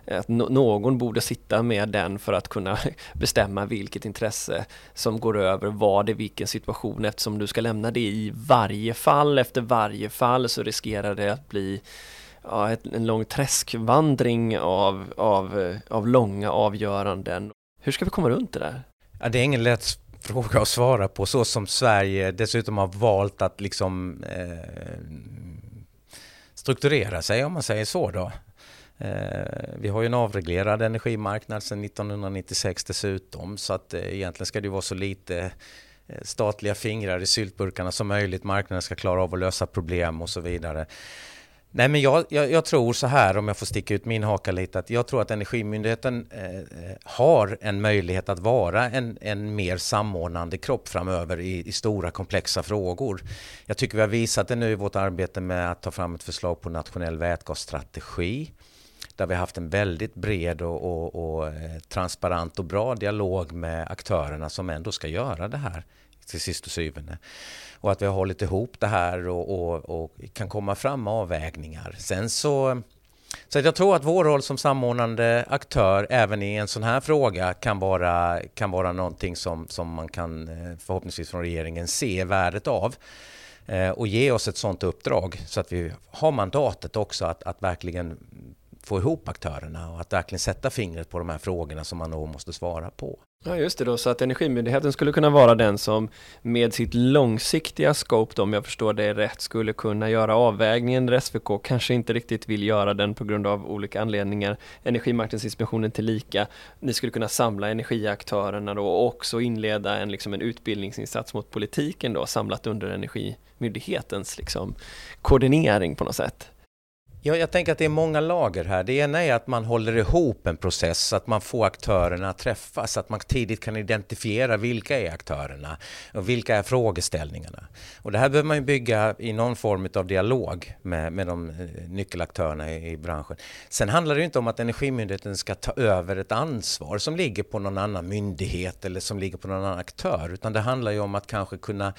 Att någon borde sitta med den för att kunna bestämma vilket intresse som går över vad i vilken situation eftersom du ska lämna det i varje fall efter varje fall så riskerar det att bli ja, ett, en lång träskvandring av, av, av långa avgöranden. Hur ska vi komma runt det där? Ja, det är ingen lätt fråga att svara på så som Sverige dessutom har valt att liksom eh, strukturera sig om man säger så då. Eh, vi har ju en avreglerad energimarknad sedan 1996 dessutom så att eh, egentligen ska det vara så lite eh, statliga fingrar i syltburkarna som möjligt. Marknaden ska klara av att lösa problem och så vidare. Nej, men jag, jag, jag, tror så här, om jag får sticka ut min haka lite, att jag tror att Energimyndigheten eh, har en möjlighet att vara en, en mer samordnande kropp framöver i, i, stora komplexa frågor. Jag tycker vi har visat det nu i vårt arbete med att ta fram ett förslag på nationell vätgasstrategi där vi har haft en väldigt bred och, och, och eh, transparent och bra dialog med aktörerna som ändå ska göra det här till sist och syvende. Och att vi har hållit ihop det här och, och, och kan komma fram med avvägningar. Sen så så jag tror att vår roll som samordnande aktör även i en sån här fråga kan vara, kan vara någonting som, som man kan eh, förhoppningsvis från regeringen se värdet av eh, och ge oss ett sånt uppdrag så att vi har mandatet också att, att verkligen få ihop aktörerna och att verkligen sätta fingret på de här frågorna som man nog måste svara på. Ja just det då, så att Energimyndigheten skulle kunna vara den som med sitt långsiktiga scope, då, om jag förstår det rätt, skulle kunna göra avvägningen där SVK kanske inte riktigt vill göra den på grund av olika anledningar. Energimarknadsinspektionen till lika. Ni skulle kunna samla energiaktörerna då och också inleda en, liksom en utbildningsinsats mot politiken då, samlat under Energimyndighetens liksom, koordinering på något sätt. Ja, jag tänker att det är många lager här. Det ena är att man håller ihop en process, att man får aktörerna att träffas, att man tidigt kan identifiera vilka är aktörerna och vilka är frågeställningarna. Och det här behöver man ju bygga i någon form av dialog med, med de eh, nyckelaktörerna i, i branschen. Sen handlar det inte om att Energimyndigheten ska ta över ett ansvar som ligger på någon annan myndighet eller som ligger på någon annan aktör, utan det handlar ju om att kanske kunna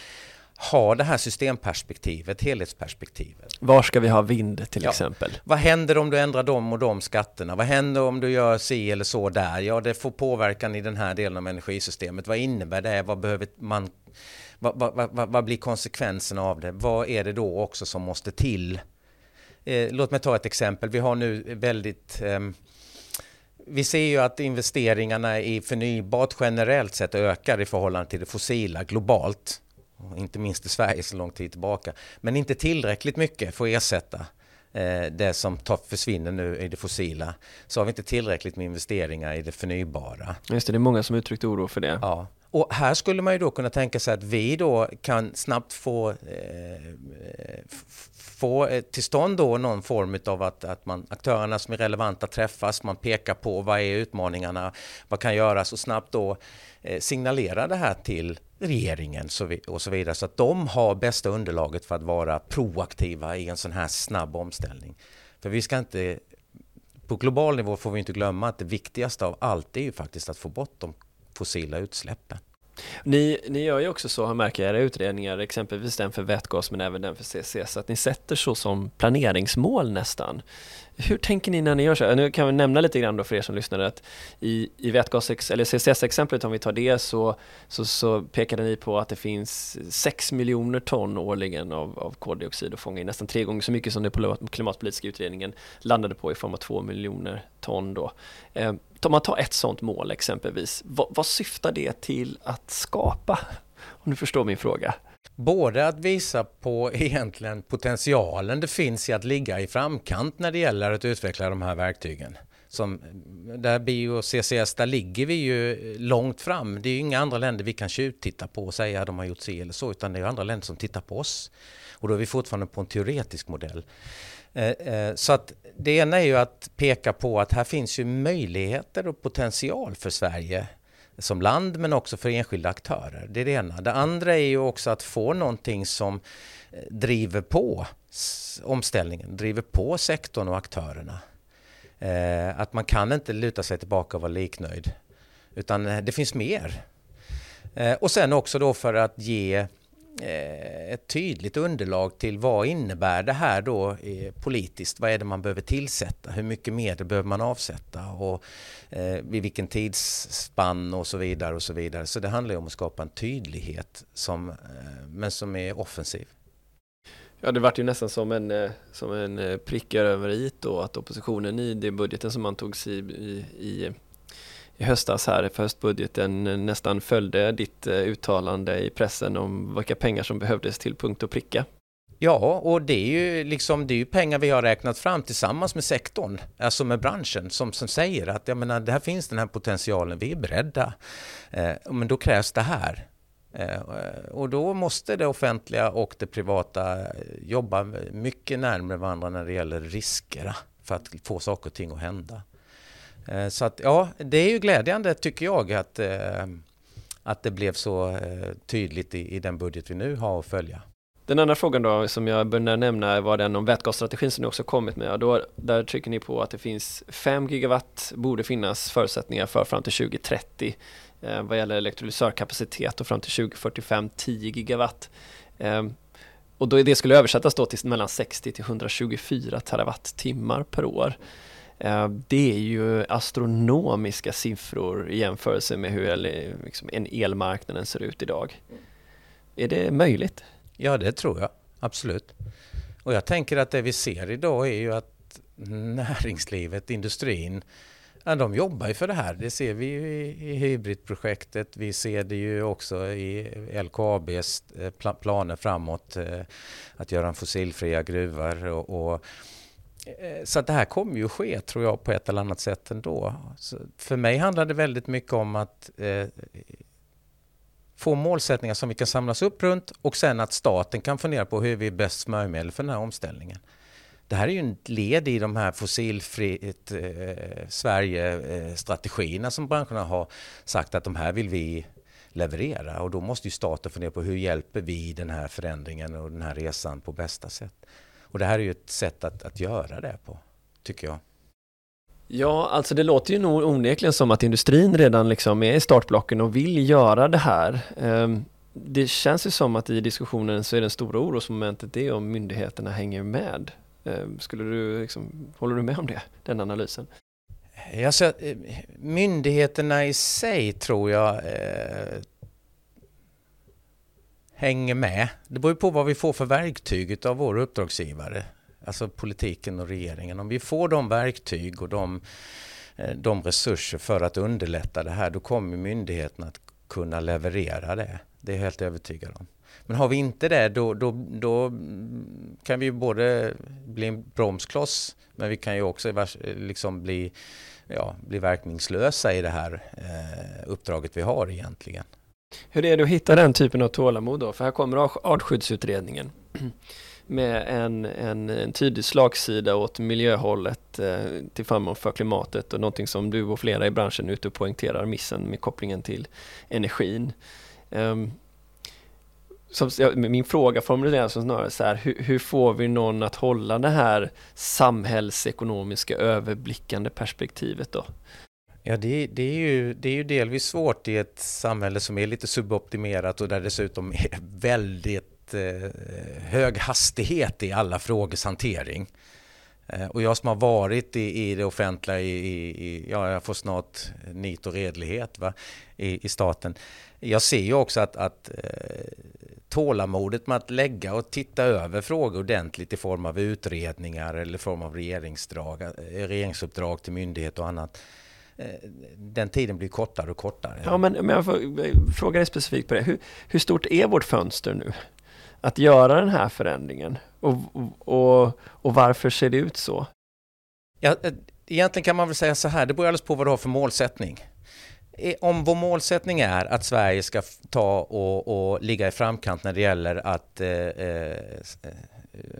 ha det här systemperspektivet, helhetsperspektivet. Var ska vi ha vind till ja. exempel? Vad händer om du ändrar de och de skatterna? Vad händer om du gör si eller så där? Ja, det får påverkan i den här delen av energisystemet. Vad innebär det? Vad behöver man? Vad, vad, vad, vad blir konsekvenserna av det? Vad är det då också som måste till? Eh, låt mig ta ett exempel. Vi har nu väldigt eh, vi ser ju att investeringarna i förnybart generellt sett ökar i förhållande till det fossila globalt inte minst i Sverige så lång tid tillbaka. Men inte tillräckligt mycket för att ersätta eh, det som försvinner nu i det fossila. Så har vi inte tillräckligt med investeringar i det förnybara. Just det, det är många som uttryckt oro för det. Ja. Och här skulle man ju då kunna tänka sig att vi då kan snabbt få, eh, få eh, till stånd då någon form av att, att man, aktörerna som är relevanta träffas, man pekar på vad är utmaningarna, vad kan göras och snabbt då Eh, signalera det här till regeringen och så vidare så att de har bästa underlaget för att vara proaktiva i en sån här snabb omställning. För vi ska inte, på global nivå får vi inte glömma att det viktigaste av allt är ju faktiskt att få bort de fossila utsläppen. Ni, ni gör ju också så, har märker i era utredningar, exempelvis den för vätgas men även den för CCS, att ni sätter så som planeringsmål nästan. Hur tänker ni när ni gör så? Nu kan vi nämna lite grann då för er som lyssnar att i, i vätgas eller CCS-exemplet om vi tar det så, så, så pekade ni på att det finns 6 miljoner ton årligen av, av koldioxid att fånga in, nästan tre gånger så mycket som den klimatpolitiska utredningen landade på i form av 2 miljoner ton då. Eh, om man tar ett sådant mål exempelvis, vad, vad syftar det till att skapa? Om du förstår min fråga. Både att visa på egentligen potentialen det finns i att ligga i framkant när det gäller att utveckla de här verktygen. Som, där bio och CCS, där ligger vi ju långt fram. Det är ju inga andra länder vi kan tjuvtitta på och säga att de har gjort si eller så, utan det är andra länder som tittar på oss. Och då är vi fortfarande på en teoretisk modell. Eh, eh, så att det ena är ju att peka på att här finns ju möjligheter och potential för Sverige som land men också för enskilda aktörer. Det är det ena. Det andra är ju också att få någonting som eh, driver på omställningen, driver på sektorn och aktörerna. Eh, att man kan inte luta sig tillbaka och vara liknöjd. Utan eh, det finns mer. Och sen också då för att ge Eh, ett tydligt underlag till vad innebär det här då eh, politiskt? Vad är det man behöver tillsätta? Hur mycket medel behöver man avsätta? Och eh, vid vilken tidsspann och så vidare och så vidare. Så det handlar ju om att skapa en tydlighet som, eh, men som är offensiv. Ja, det vart ju nästan som en, som en prick över i då att oppositionen i det budgeten som antogs i, i, i i höstas här för höstbudgeten nästan följde ditt eh, uttalande i pressen om vilka pengar som behövdes till punkt och pricka. Ja, och det är ju liksom, det är ju pengar vi har räknat fram tillsammans med sektorn, alltså med branschen som, som säger att jag menar, det här finns den här potentialen, vi är beredda. Eh, men då krävs det här. Eh, och då måste det offentliga och det privata eh, jobba mycket närmare varandra när det gäller riskerna för att få saker och ting att hända. Eh, så att ja, det är ju glädjande tycker jag att, eh, att det blev så eh, tydligt i, i den budget vi nu har att följa. Den andra frågan då som jag började nämna var den om vätgasstrategin som ni också kommit med. Då, där trycker ni på att det finns 5 gigawatt borde finnas förutsättningar för fram till 2030 eh, vad gäller elektrolysörkapacitet och fram till 2045 10 gigawatt. Eh, och då det skulle översättas då till mellan 60 till 124 terawattimmar per år. Eh, det är ju astronomiska siffror i jämförelse med hur liksom, en elmarknaden ser ut idag. Är det möjligt? Ja, det tror jag. Absolut. Och jag tänker att det vi ser idag är ju att näringslivet, industrin, ja, de jobbar ju för det här. Det ser vi ju i, i Hybridprojektet. Vi ser det ju också i LKABs eh, planer framåt eh, att göra en fossilfria gruvor. Och, och Eh, så det här kommer ju ske, tror jag, på ett eller annat sätt ändå. Så för mig handlar det väldigt mycket om att eh, få målsättningar som vi kan samlas upp runt och sen att staten kan fundera på hur vi är bäst smörjmedel för den här omställningen. Det här är ju ett led i de här fossilfritt eh, Sverige-strategierna eh, som branscherna har sagt att de här vill vi leverera och då måste ju staten fundera på hur hjälper vi den här förändringen och den här resan på bästa sätt. Och det här är ju ett sätt att, att göra det på, tycker jag. Ja, alltså det låter ju nog onekligen som att industrin redan liksom är i startblocken och vill göra det här. Ehm, det känns ju som att i diskussionen så är det stora orosmomentet det om myndigheterna hänger med. Ehm, skulle du liksom, håller du med om det, den analysen? Alltså, myndigheterna i sig tror jag eh, hänger med. Det beror på vad vi får för verktyg av vår uppdragsgivare alltså politiken och regeringen, om vi får de verktyg och de, eh, de resurser för att underlätta det här, då kommer myndigheterna att kunna leverera det. Det är jag helt övertygad om. Men har vi inte det, då, då, då kan vi både bli en bromskloss, men vi kan ju också liksom bli, ja, bli verkningslösa i det här eh, uppdraget vi har egentligen. Hur är det att hitta den typen av tålamod då? För här kommer artskyddsutredningen med en, en, en tydlig slagsida åt miljöhållet eh, till förmån för klimatet och någonting som du och flera i branschen ute poängterar missen med kopplingen till energin. Ehm, um, som, min fråga formuleras som snarare så här, hur, hur, får vi någon att hålla det här samhällsekonomiska överblickande perspektivet då? Ja, det, det, är ju, det är ju delvis svårt i ett samhälle som är lite suboptimerat och där dessutom är väldigt eh, hög hastighet i alla frågors hantering. Eh, och jag som har varit i, i det offentliga i, i, ja, jag får snart nit och redlighet va, i, i staten. Jag ser ju också att, att eh, tålamodet med att lägga och titta över frågor ordentligt i form av utredningar eller form av regeringsdrag, eh, regeringsuppdrag till myndighet och annat den tiden blir kortare och kortare. Ja, men, men jag får fråga dig specifikt på det. Hur, hur stort är vårt fönster nu? att göra den här förändringen? Och, och, och varför ser det ut så? Ja, eh, egentligen kan man väl säga så här, det beror alldeles på vad du har för målsättning. Eh, om vår målsättning är att Sverige ska ta och, och ligga i framkant när det gäller att, eh, eh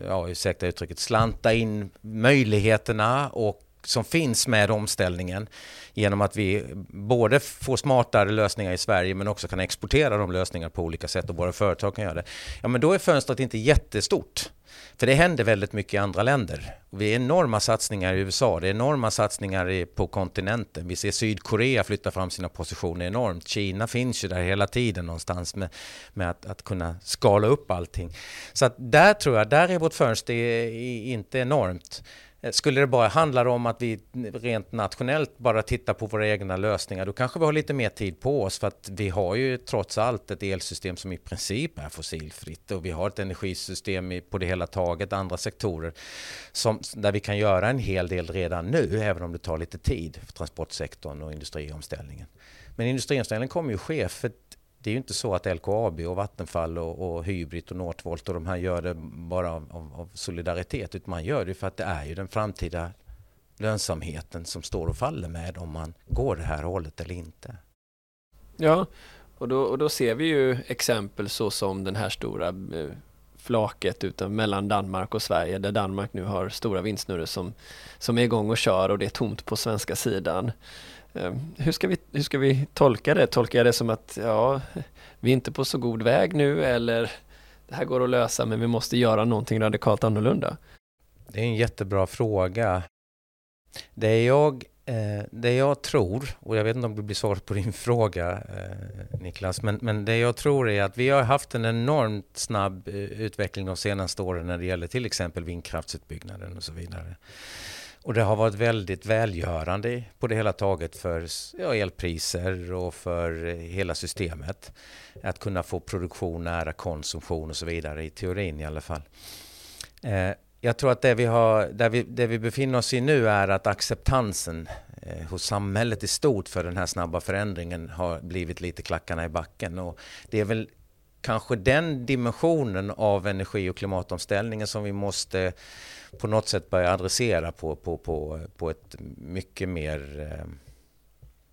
ja ursäkta uttrycket, slanta in möjligheterna och som finns med omställningen genom att vi både får smartare lösningar i Sverige men också kan exportera de lösningar på olika sätt och våra företag kan göra det. Ja men då är fönstret inte jättestort. För det händer väldigt mycket i andra länder. Vi är enorma satsningar i USA, det är enorma satsningar på kontinenten. Vi ser Sydkorea flytta fram sina positioner enormt. Kina finns ju där hela tiden någonstans med, med att, att kunna skala upp allting. Så att där tror jag, där är vårt fönster inte enormt. Eh, skulle det bara handla om att vi rent nationellt bara tittar på våra egna lösningar, då kanske vi har lite mer tid på oss för att vi har ju trots allt ett elsystem som i princip är fossilfritt och vi har ett energisystem på det hela taget, andra sektorer, som, där vi kan göra en hel del redan nu, även om det tar lite tid för transportsektorn och industriomställningen. Men industriomställningen kommer ju ske för det är ju inte så att LKAB och Vattenfall och, och Hybrid och Northvolt och de här gör det bara av, av, solidaritet utan man gör det för att det är ju den framtida lönsamheten som står och faller med om man går det här hållet eller inte. Ja, Och då, och då ser vi ju exempel så som den här stora eh, flaket utan, mellan Danmark och Sverige där Danmark nu har stora vindsnurror som, som är igång och kör och det är tomt på svenska sidan. Ehm, hur ska, vi, hur ska vi tolka det? Tolkar jag det som att ja, vi är inte på så god väg nu eller det här går att lösa men vi måste göra någonting radikalt annorlunda? Det är en jättebra fråga. Det jag, eh, det jag tror, och jag vet inte om det blir svar på din fråga eh, Niklas, men, men det jag tror är att vi har haft en enormt snabb eh, utveckling de senaste åren när det gäller till exempel vindkraftsutbyggnaden och så vidare. Och det har varit väldigt välgörande på det hela taget för ja, elpriser och för eh, hela systemet. Att kunna få produktion nära konsumtion och så vidare, i teorin i alla fall. Eh, jag tror att det vi, har, där vi, det vi befinner oss i nu är att acceptansen eh, hos samhället i stort för den här snabba förändringen har blivit lite klackarna i backen. Och det är väl kanske den dimensionen av energi och klimatomställningen som vi måste på något sätt börja adressera på, på, på, på ett mycket mer eh,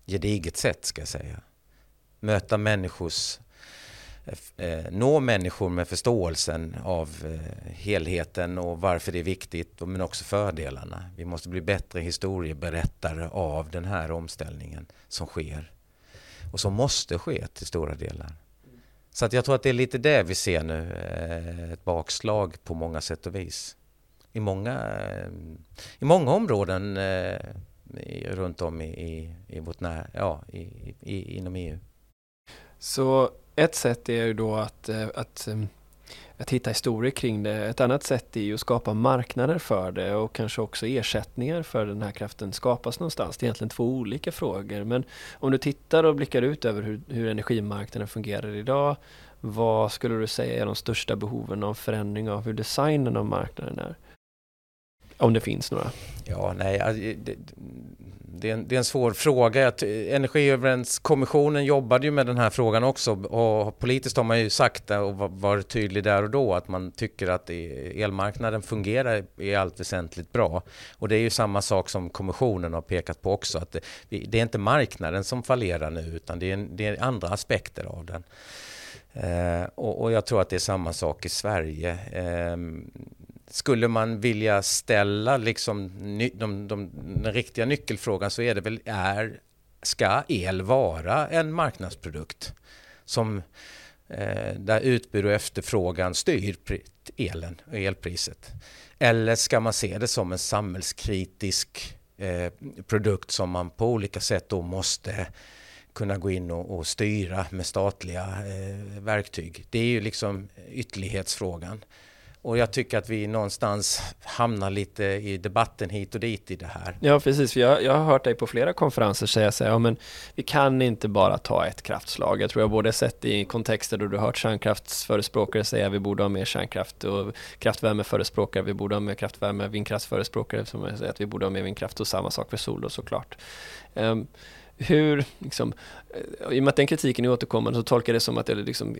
gediget sätt ska jag säga. Möta människors eh, eh nå människor med förståelsen av eh, helheten och varför det är viktigt, men också fördelarna. Vi måste bli bättre historieberättare av den här omställningen som sker och som måste ske till stora delar. Så att jag tror att det är lite det vi ser nu, eh, ett bakslag på många sätt och vis. I många, eh, i många områden eh, runt om i, i, i vårt när, ja, i, i, inom EU. Så ett sätt är ju då att, eh, att, att hitta historier kring det. Ett annat sätt är ju att skapa marknader för det och kanske också ersättningar för den här kraften skapas någonstans. Det är egentligen två olika frågor. Men om du tittar och blickar ut över hur, hur energimarknaden fungerar idag vad skulle du säga är de största behoven av förändring av hur designen av marknaden är? Om det finns några. Ja, nej, det, det, är, en, det är en svår fråga. Energiöverenskommissionen jobbade ju med den här frågan också och politiskt har man ju sagt och varit tydlig där och då att man tycker att elmarknaden fungerar i allt väsentligt bra. Och det är ju samma sak som kommissionen har pekat på också att det, det är inte marknaden som fallerar nu utan det är, det är andra aspekter av den. Eh, och, och, jag tror att det är samma sak i Sverige. Eh, skulle man vilja ställa liksom ny, de, de, den riktiga nyckelfrågan så är det väl, är, ska el vara en marknadsprodukt? Som, eh, där utbud och efterfrågan styr elen och elpriset. Eller ska man se det som en samhällskritisk eh, produkt som man på olika sätt då måste kunna gå in och, och styra med statliga eh, verktyg. Det är ju liksom ytterlighetsfrågan. Och jag tycker att vi någonstans hamnar lite i debatten hit och dit i det här. Ja, precis. Jag, jag har hört dig på flera konferenser säga så här, ja men vi kan inte bara ta ett kraftslag. Jag tror jag både sett i kontexter då du hört kärnkraftsförespråkare säga att vi borde ha mer kärnkraft och kraftvärmeförespråkare, vi borde ha mer kraftvärme, vindkraftsförespråkare som säger att vi borde ha mer vindkraft och samma sak för sol då såklart. Um, hur, liksom, eh, i och med att den kritiken är återkommande så tolkar jag det som att det liksom,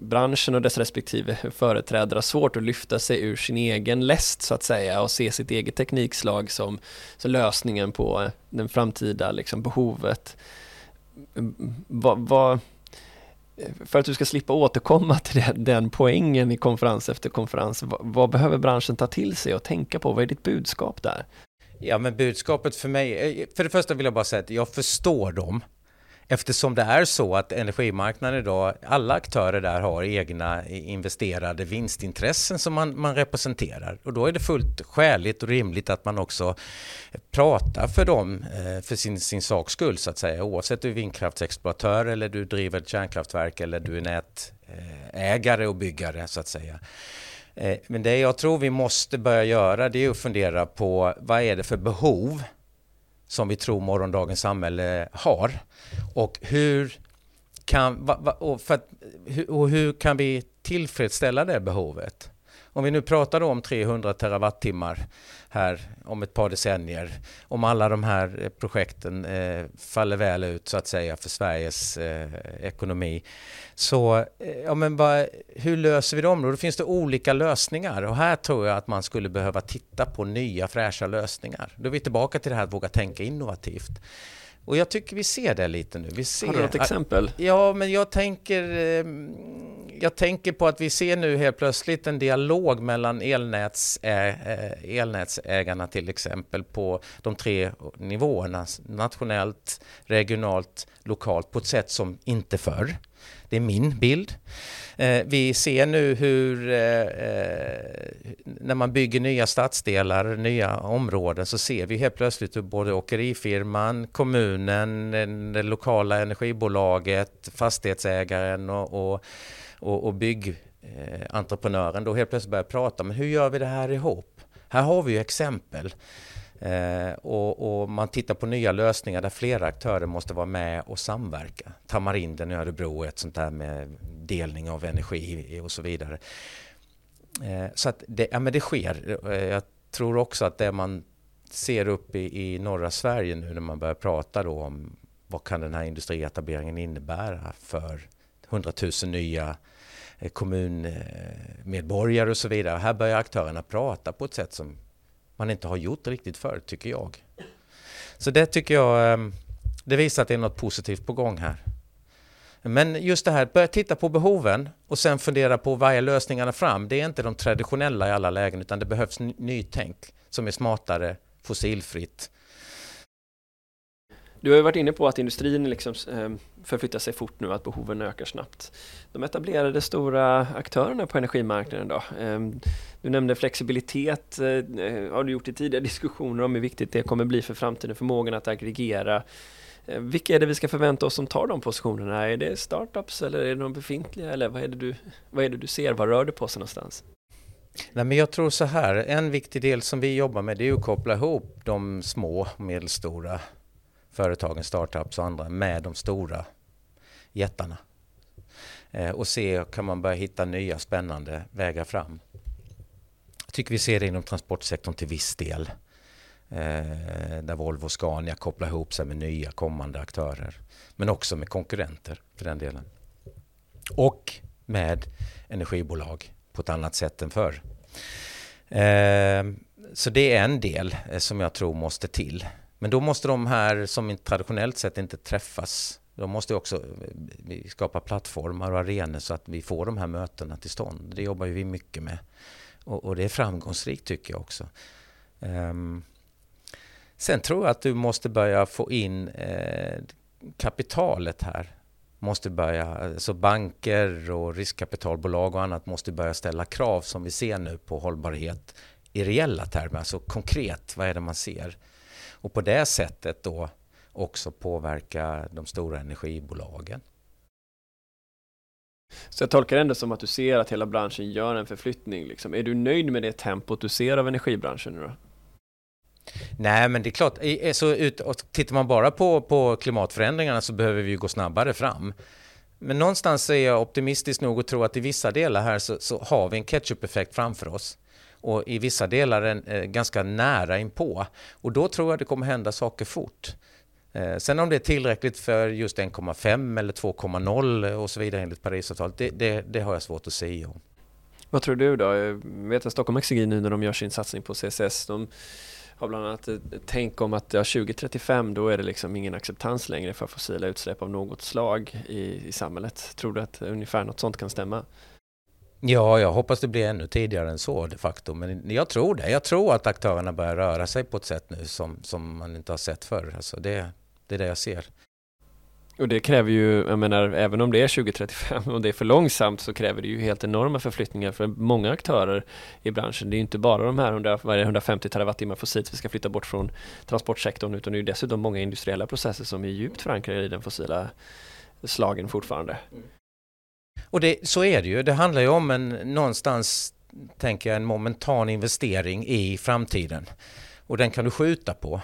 branschen och dess respektive företrädare har svårt att lyfta sig ur sin egen läst så att säga och se sitt eget teknikslag som, som lösningen på eh, den framtida liksom, behovet. Mm, mm, va, va, eh, för att du ska slippa återkomma till den, den poängen i konferens efter konferens, vad, vad, behöver branschen ta till sig och tänka på? Vad är ditt budskap där? Ja, men budskapet för mig, eh, för det första vill jag bara säga att jag förstår dem. Eftersom det är så att energimarknaden idag, alla aktörer där har egna eh, investerade vinstintressen som man, man representerar. Och då är det fullt skäligt och rimligt att man också pratar för dem eh, för sin, sin saks skull så att säga. Oavsett du är vindkraftsexploatör eller du driver ett kärnkraftverk eller du är nätägare och byggare så att säga. Eh, men det jag tror vi måste börja göra det är att fundera på vad är det för behov som vi tror morgondagens samhälle har och hur kan, och, för att, och hur kan vi tillfredsställa det behovet? Om vi nu pratar om 300 terawattimmar här om ett par decennier, om alla de här eh, projekten eh, faller väl ut så att säga för Sveriges eh, ekonomi. Så eh, ja, men bara, hur löser vi dem då? Då finns det olika lösningar och här tror jag att man skulle behöva titta på nya fräscha lösningar. Då är vi tillbaka till det här att våga tänka innovativt. Och jag tycker vi ser det lite nu. Vi ser, Har du något exempel? Ja, men jag tänker, ehm, jag tänker på att vi ser nu helt plötsligt en dialog mellan elnäts, elnätsägarna till exempel på de tre nivåerna, nationellt, regionalt, lokalt, på ett sätt som inte förr. Det är min bild. Eh, vi ser nu hur eh, eh, när man bygger nya stadsdelar, nya områden så ser vi helt plötsligt hur både åkerifirman, kommunen, det lokala energibolaget, fastighetsägaren och, och, och, och byggentreprenören eh, då helt plötsligt börjar prata men hur gör vi det här ihop? Här har vi ju exempel. Eh, och, och, man tittar på nya lösningar där flera aktörer måste vara med och samverka. Tamarinden i Örebro är ett sånt där med delning av energi och så vidare. Eh, så att det, ja, men det sker. Eh, jag tror också att det man ser upp i, i norra Sverige nu när man börjar prata då om vad kan den här industrietableringen innebära för 100 000 nya eh, kommunmedborgare och så vidare. Här börjar aktörerna prata på ett sätt som man inte har gjort riktigt förr, tycker jag. Så det tycker jag, ehm, det visar att det är något positivt på gång här. Men just det här, börja titta på behoven och sen fundera på vad är lösningarna fram. Det är inte de traditionella i alla lägen utan det behövs nytänk som är smartare, fossilfritt du har ju varit inne på att industrin liksom ehm, förflyttar sig fort nu, att behoven ökar snabbt. De etablerade stora aktörerna på energimarknaden då? Ehm, du nämnde flexibilitet, eh, eh, har du gjort i tidigare diskussioner om hur viktigt det kommer bli för framtiden, förmågan att aggregera. Eh, vilka är det vi ska förvänta oss som tar de positionerna? Är det startups eller är det de befintliga eller vad är det du, vad är det du ser? Var rör det på sig någonstans? Nej, men jag tror så här, en viktig del som vi jobbar med det är att koppla ihop de små och medelstora företagen, startups och andra med de stora jättarna. Eh, och se, kan man börja hitta nya spännande vägar fram. Jag tycker vi ser det inom transportsektorn till viss del. Eh, där Volvo och Scania kopplar ihop sig med nya kommande aktörer. Men också med konkurrenter för den delen. Och med energibolag på ett annat sätt än förr. Eh, så det är en del som jag tror måste till. Men då måste de här som traditionellt sett inte träffas, de måste också eh, skapa plattformar och arenor så att vi får de här mötena till stånd. Det jobbar vi mycket med. Och, och det är framgångsrikt tycker jag också. Um, sen tror jag att du måste börja få in eh, kapitalet här. Måste börja, alltså banker och riskkapitalbolag och annat måste börja ställa krav som vi ser nu på hållbarhet i reella termer, alltså konkret, vad är det man ser? Och på det sättet då också påverka de stora energibolagen. Så jag tolkar det ändå som att du ser att hela branschen gör en förflyttning. Liksom. Är du nöjd med det tempot du ser av energibranschen nu då? Nej, men det är klart, så ut, och tittar man bara på, på klimatförändringarna så behöver vi gå snabbare fram. Men någonstans är jag optimistisk nog att tro att i vissa delar här så, så har vi en catch-up-effekt framför oss och i vissa delar en, eh, ganska nära inpå. Och då tror jag det kommer hända saker fort. Eh, sen om det är tillräckligt för just 1,5 eller 2,0 och så vidare enligt Parisavtalet, det, det, det har jag svårt att säga om. Vad tror du då? Eh, jag vet att Stockholm Exergi nu när de gör sin satsning på CCS, de har bland annat tänkt tänk om att ja, 2035 då är det liksom ingen acceptans längre för fossila utsläpp av något slag i, i samhället. Tror du att ungefär något sånt kan stämma? Ja, jag hoppas det blir ännu tidigare än så de facto. Men jag tror det. Jag tror att aktörerna börjar röra sig på ett sätt nu som, som man inte har sett förr. Alltså det, det är det jag ser. Och det kräver ju, jag menar, även om det är 2035 och det är för långsamt så kräver det ju helt enorma förflyttningar för många aktörer i branschen. Det är ju inte bara de här 100, 150 terawattimmar fossilt vi ska flytta bort från transportsektorn utan det är ju dessutom många industriella processer som är djupt förankrade i den fossila slagen fortfarande. Mm. Och det, så är det ju. Det handlar ju om en någonstans, tänker jag, en momentan investering i framtiden. Och den kan du skjuta på.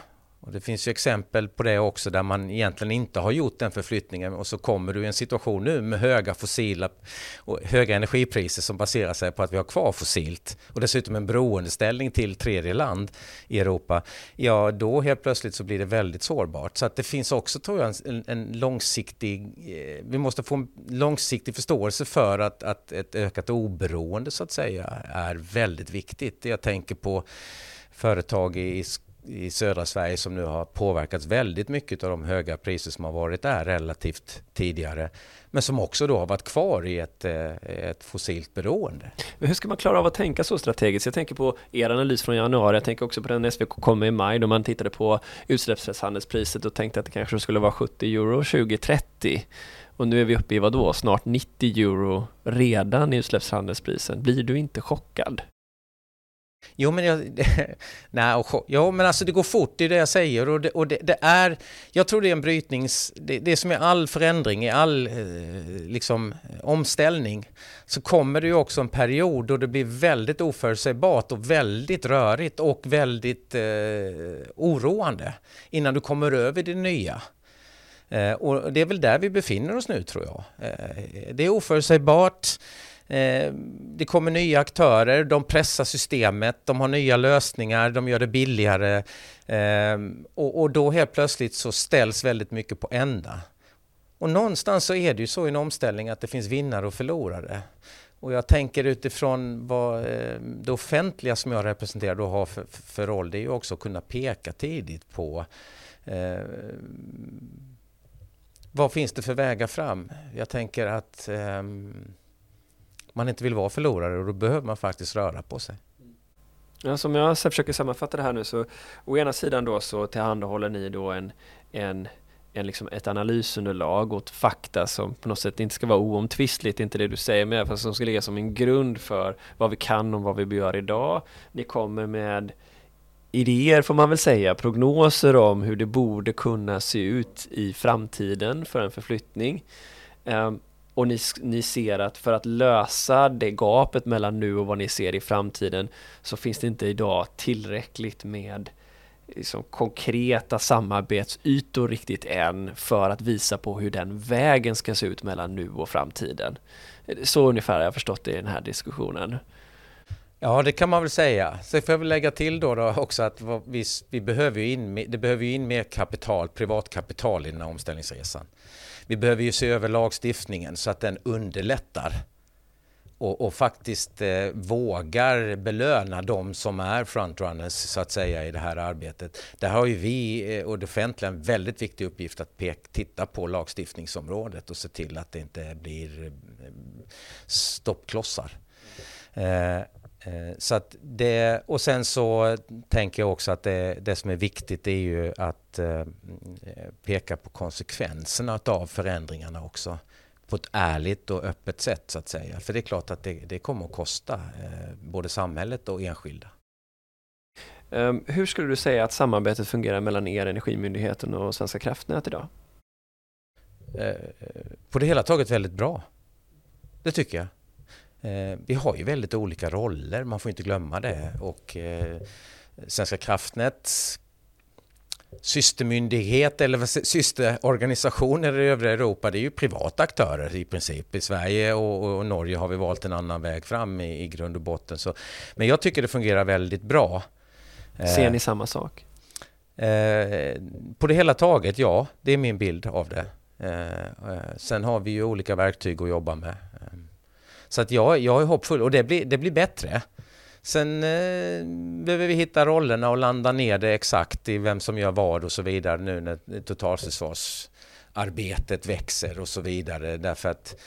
Och det finns ju exempel på det också där man egentligen inte har gjort den förflyttningen och så kommer du i en situation nu med höga fossila och höga energipriser som baserar sig på att vi har kvar fossilt och dessutom en beroendeställning till tredje land i Europa. Ja, då helt plötsligt så blir det väldigt sårbart. Så att det finns också, tror jag, en, en långsiktig... Eh, vi måste få en långsiktig förståelse för att, att ett ökat oberoende så att säga är väldigt viktigt. Jag tänker på företag i i södra Sverige som nu har påverkats väldigt mycket av de höga priser som har varit där relativt tidigare. Men som också då har varit kvar i ett, eh, ett fossilt beroende. Men hur ska man klara av att tänka så strategiskt? Jag tänker på er analys från januari, jag tänker också på den SVK kom i maj då man tittade på utsläppsrättshandelspriset och tänkte att det kanske skulle vara 70 euro 2030. Och nu är vi uppe i vad då? Snart 90 euro redan i utsläppshandelsprisen. Blir du inte chockad? Jo men, jag, nej, och, jo, men alltså det går fort, det är det jag säger. Och det, och det, det är, jag tror det är en brytnings... Det, det som i all förändring, i all eh, liksom, omställning, så kommer det ju också en period då det blir väldigt oförutsägbart och väldigt rörigt och väldigt eh, oroande innan du kommer över det nya. Eh, och det är väl där vi befinner oss nu tror jag. Eh, det är oförutsägbart. Eh, det kommer nya aktörer, de pressar systemet, de har nya lösningar, de gör det billigare eh, och, då helt plötsligt så ställs väldigt mycket på ända. Och någonstans så är det ju så i en omställning att det finns vinnare och förlorare. Och jag tänker utifrån vad eh, det offentliga som jag representerar då har för, för roll, det är ju också att kunna peka tidigt på eh, vad finns det för vägar fram? Jag tänker att eh, man inte vill vara förlorare och då behöver man faktiskt röra på sig. Ja, som jag försöker sammanfatta det här nu så å ena sidan då så tillhandahåller ni då en, en, en liksom ett analysunderlag och fakta som på något sätt inte ska vara oomtvistligt, inte det du säger men fast som ska ligga som en grund för vad vi kan och vad vi gör idag. Ni kommer med idéer får man väl säga, prognoser om hur det borde kunna se ut i framtiden för en förflyttning. Ehm, och ni, ni ser att för att lösa det gapet mellan nu och vad ni ser i framtiden så finns det inte idag tillräckligt med liksom, konkreta samarbetsytor riktigt än för att visa på hur den vägen ska se ut mellan nu och framtiden. Så ungefär har jag förstått det i den här diskussionen. Ja, det kan man väl säga. Så får jag väl lägga till då, då också att vi, vi behöver in, det behöver ju in mer kapital, privatkapital i den här omställningsresan. Vi behöver ju se över lagstiftningen så att den underlättar och, och faktiskt eh, vågar belöna de som är frontrunners så att säga i det här arbetet. Där har ju vi eh, och det offentliga en väldigt viktig uppgift att pek, titta på lagstiftningsområdet och se till att det inte blir eh, stoppklossar. Eh, Eh, så att det, och sen så tänker jag också att det, det som är viktigt är ju att eh, peka på konsekvenserna av förändringarna också på ett ärligt och öppet sätt så att säga. För det är klart att det, det kommer att kosta eh, både samhället och enskilda. Um, hur skulle du säga att samarbetet fungerar mellan er, Energimyndigheten och Svenska kraftnät idag? På det hela taget väldigt bra. Det tycker jag. Eh, vi har ju väldigt olika roller, man får inte glömma det. Och eh, Svenska kraftnäts systermyndighet eller systerorganisationer i övriga Europa, det är ju privata aktörer i princip. I Sverige och, och Norge har vi valt en annan väg fram i, i grund och botten. Så, men jag tycker det fungerar väldigt bra. Ser ni samma sak? Eh, på det hela taget, ja. Det är min bild av det. Eh, eh sen har vi ju olika verktyg att jobba med. Så att jag, jag är hoppfull och det blir, det blir bättre. Sen eh, behöver vi hitta rollerna och landa ner det exakt i vem som gör vad och så vidare nu när totalförsvarsarbetet växer och så vidare. Därför att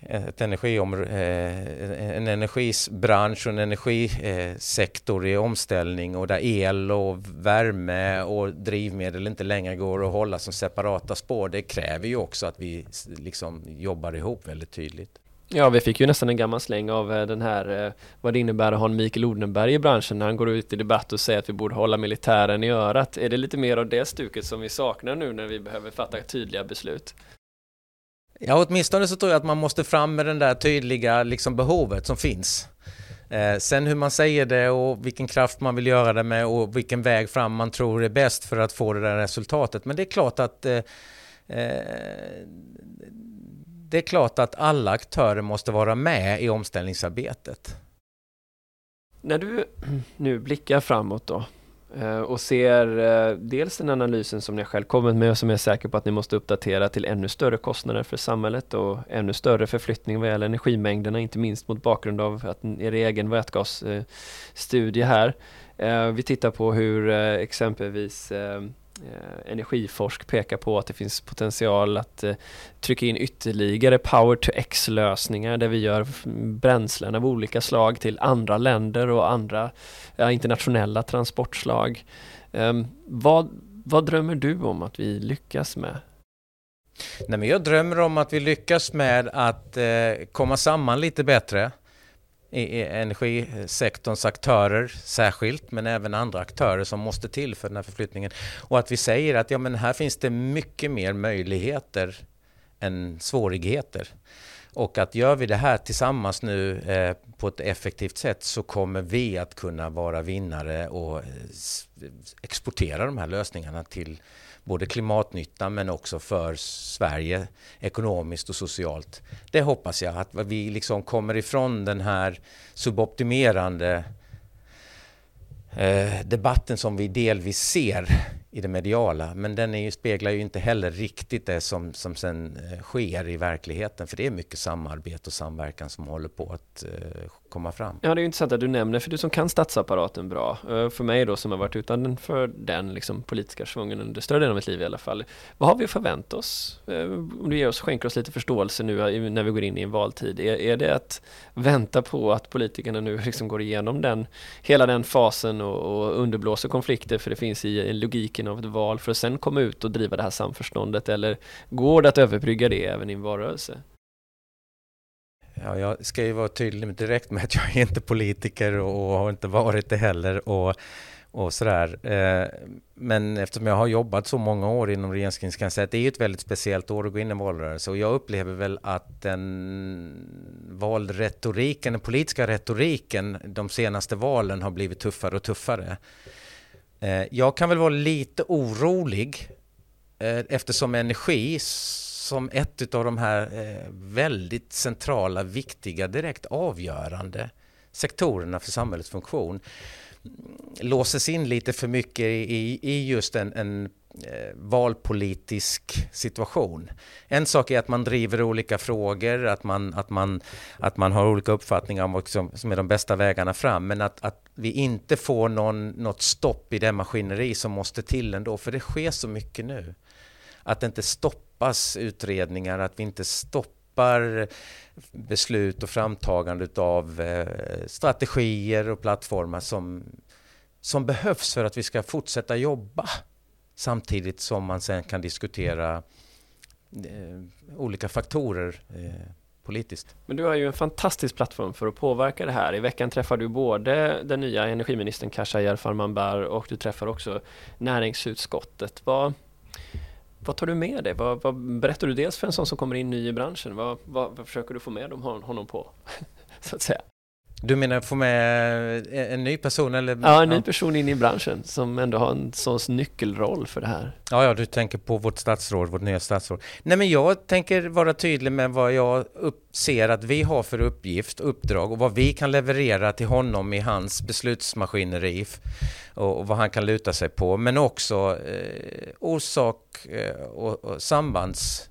ett energiom, eh, en energibransch och en energisektor i omställning och där el och värme och drivmedel inte längre går att hålla som separata spår. Det kräver ju också att vi liksom jobbar ihop väldigt tydligt. Ja, vi fick ju nästan en gammal släng av eh, den här, eh, vad det innebär att ha en Mikael Odenberg i branschen när han går ut i debatt och säger att vi borde hålla militären i örat. Är det lite mer av det stuket som vi saknar nu när vi behöver fatta tydliga beslut? Ja, åtminstone så tror jag att man måste fram med den där tydliga liksom, behovet som finns. Eh, sen hur man säger det och vilken kraft man vill göra det med och vilken väg fram man tror är bäst för att få det där resultatet. Men det är klart att eh, eh det är klart att alla aktörer måste vara med i omställningsarbetet. När du nu blickar framåt då eh, och ser eh, dels den analysen som ni själv kommit med och som jag är säker på att ni måste uppdatera till ännu större kostnader för samhället och ännu större förflyttning vad gäller energimängderna, inte minst mot bakgrund av att er egen vätgasstudie här. Eh, vi tittar på hur exempelvis Eh, energiforsk pekar på att det finns potential att eh, trycka in ytterligare power to X lösningar där vi gör bränslen av olika slag till andra länder och andra internationella transportslag. Ehm, vad, vad drömmer du om att vi lyckas med? Nej, men jag drömmer om att vi lyckas med att eh, komma samman lite bättre i, energisektorns aktörer särskilt, men även andra aktörer som måste till för den här förflyttningen. Och att vi säger att ja, men här finns det mycket mer möjligheter än svårigheter. Och att gör vi det här tillsammans nu eh, på ett effektivt sätt så kommer vi att kunna vara vinnare och eh, exportera de här lösningarna till både klimatnytta men också för Sverige ekonomiskt och socialt. Det hoppas jag att vi liksom kommer ifrån den här suboptimerande eh, debatten som vi delvis ser i det mediala. Men den är ju, speglar ju inte heller riktigt det som, som sen eh, sker i verkligheten. För det är mycket samarbete och samverkan som håller på att eh, komma fram. Ja, det är ju intressant att du nämner, för du som kan statsapparaten bra, eh, för mig då som har varit utanför den liksom, politiska svungen under större delen av mitt liv i alla fall. Vad har vi att förvänta oss? Eh, om du ger oss, skänker oss lite förståelse nu eh, när vi går in i en valtid. Är, är det att vänta på att politikerna nu liksom går igenom den, hela den fasen och, och underblåser konflikter, för det finns i logiken av ett val för att sen komma ut och driva det här samförståndet eller går det att överbrygga det även i en valrörelse? Ja, jag ska ju vara tydlig direkt med att jag är inte politiker och har inte varit det heller och, och sådär. Eh, men eftersom jag har jobbat så många år inom regeringskansliet, det är ju ett väldigt speciellt år att gå in i en valrörelse och jag upplever väl att den valretoriken, den politiska retoriken de senaste valen har blivit tuffare och tuffare. Eh, jag kan väl vara lite orolig eh, eftersom energi som ett av de här eh, väldigt centrala, viktiga, direkt avgörande sektorerna för samhällets funktion mm, låses in lite för mycket i, i just en, en eh, valpolitisk situation. En sak är att man driver olika frågor, att man, att man, att man har olika uppfattningar om vad som, som är de bästa vägarna fram, men att, att vi inte får någon, något stopp i det maskineri som måste till ändå, för det sker så mycket nu. Att det inte stoppas utredningar, att vi inte stoppar beslut och framtagande av eh, strategier och plattformar som, som behövs för att vi ska fortsätta jobba samtidigt som man sen kan diskutera eh, olika faktorer eh, politiskt. Men du har ju en fantastisk plattform för att påverka det här. I veckan träffar du både den nya energiministern Khashayar Farmanbar och du träffar också näringsutskottet. Vad, vad tar du med dig? Vad, vad, berättar du dels för en sån som kommer in ny i branschen? Vad, vad, vad försöker du få med dem, honom på? så att säga. Du menar få med en ny person? Eller? Ja, en ny person in i branschen som ändå har en sån nyckelroll för det här. Ja, ja, du tänker på vårt statsråd, vårt nya statsråd. Nej, men jag tänker vara tydlig med vad jag upp, ser att vi har för uppgift, uppdrag och vad vi kan leverera till honom i hans beslutsmaskineri och, och vad han kan luta sig på. Men också eh, orsak eh, och, och sambands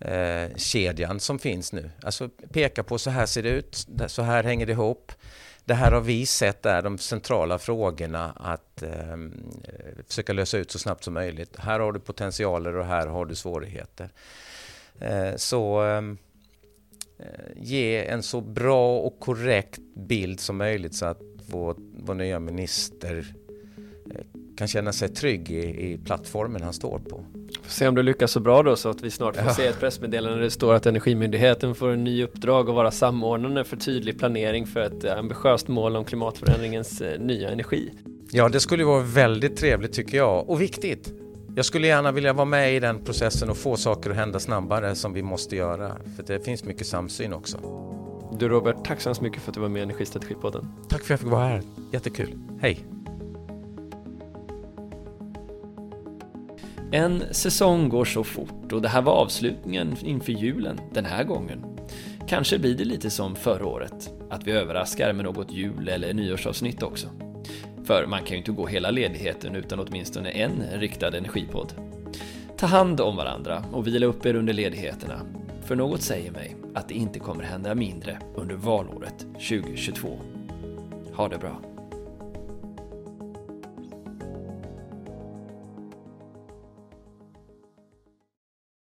eh, kedjan som finns nu. Alltså peka på så här ser det ut, så här hänger det ihop. Det här har vi sett är de centrala frågorna att ehm, eh, försöka lösa ut så snabbt som möjligt. Här har du potentialer och här har du svårigheter. Eh, så ehm, eh, ge en så bra och korrekt bild som möjligt så att vår, vår nya minister kan känna sig trygg i, i plattformen han står på. Får se om du lyckas så bra då så att vi snart får ja. se ett pressmeddelande där det står att Energimyndigheten får en ny uppdrag att vara samordnande för tydlig planering för ett ambitiöst mål om klimatförändringens eh, nya energi. Ja, det skulle vara väldigt trevligt tycker jag och viktigt. Jag skulle gärna vilja vara med i den processen och få saker att hända snabbare som vi måste göra. För det finns mycket samsyn också. Du Robert, tack så hemskt mycket för att du var med i Energistrategipodden. Tack för att jag fick vara här. Jättekul. Hej! En säsong går så fort och det här var avslutningen inför julen den här gången. Kanske blir det lite som förra året, att vi överraskar med något jul eller nyårsavsnitt också. För man kan ju inte gå hela ledigheten utan åtminstone en riktad energipodd. Ta hand om varandra och vila upp er under ledigheterna. För något säger mig att det inte kommer hända mindre under valåret 2022. Ha det bra.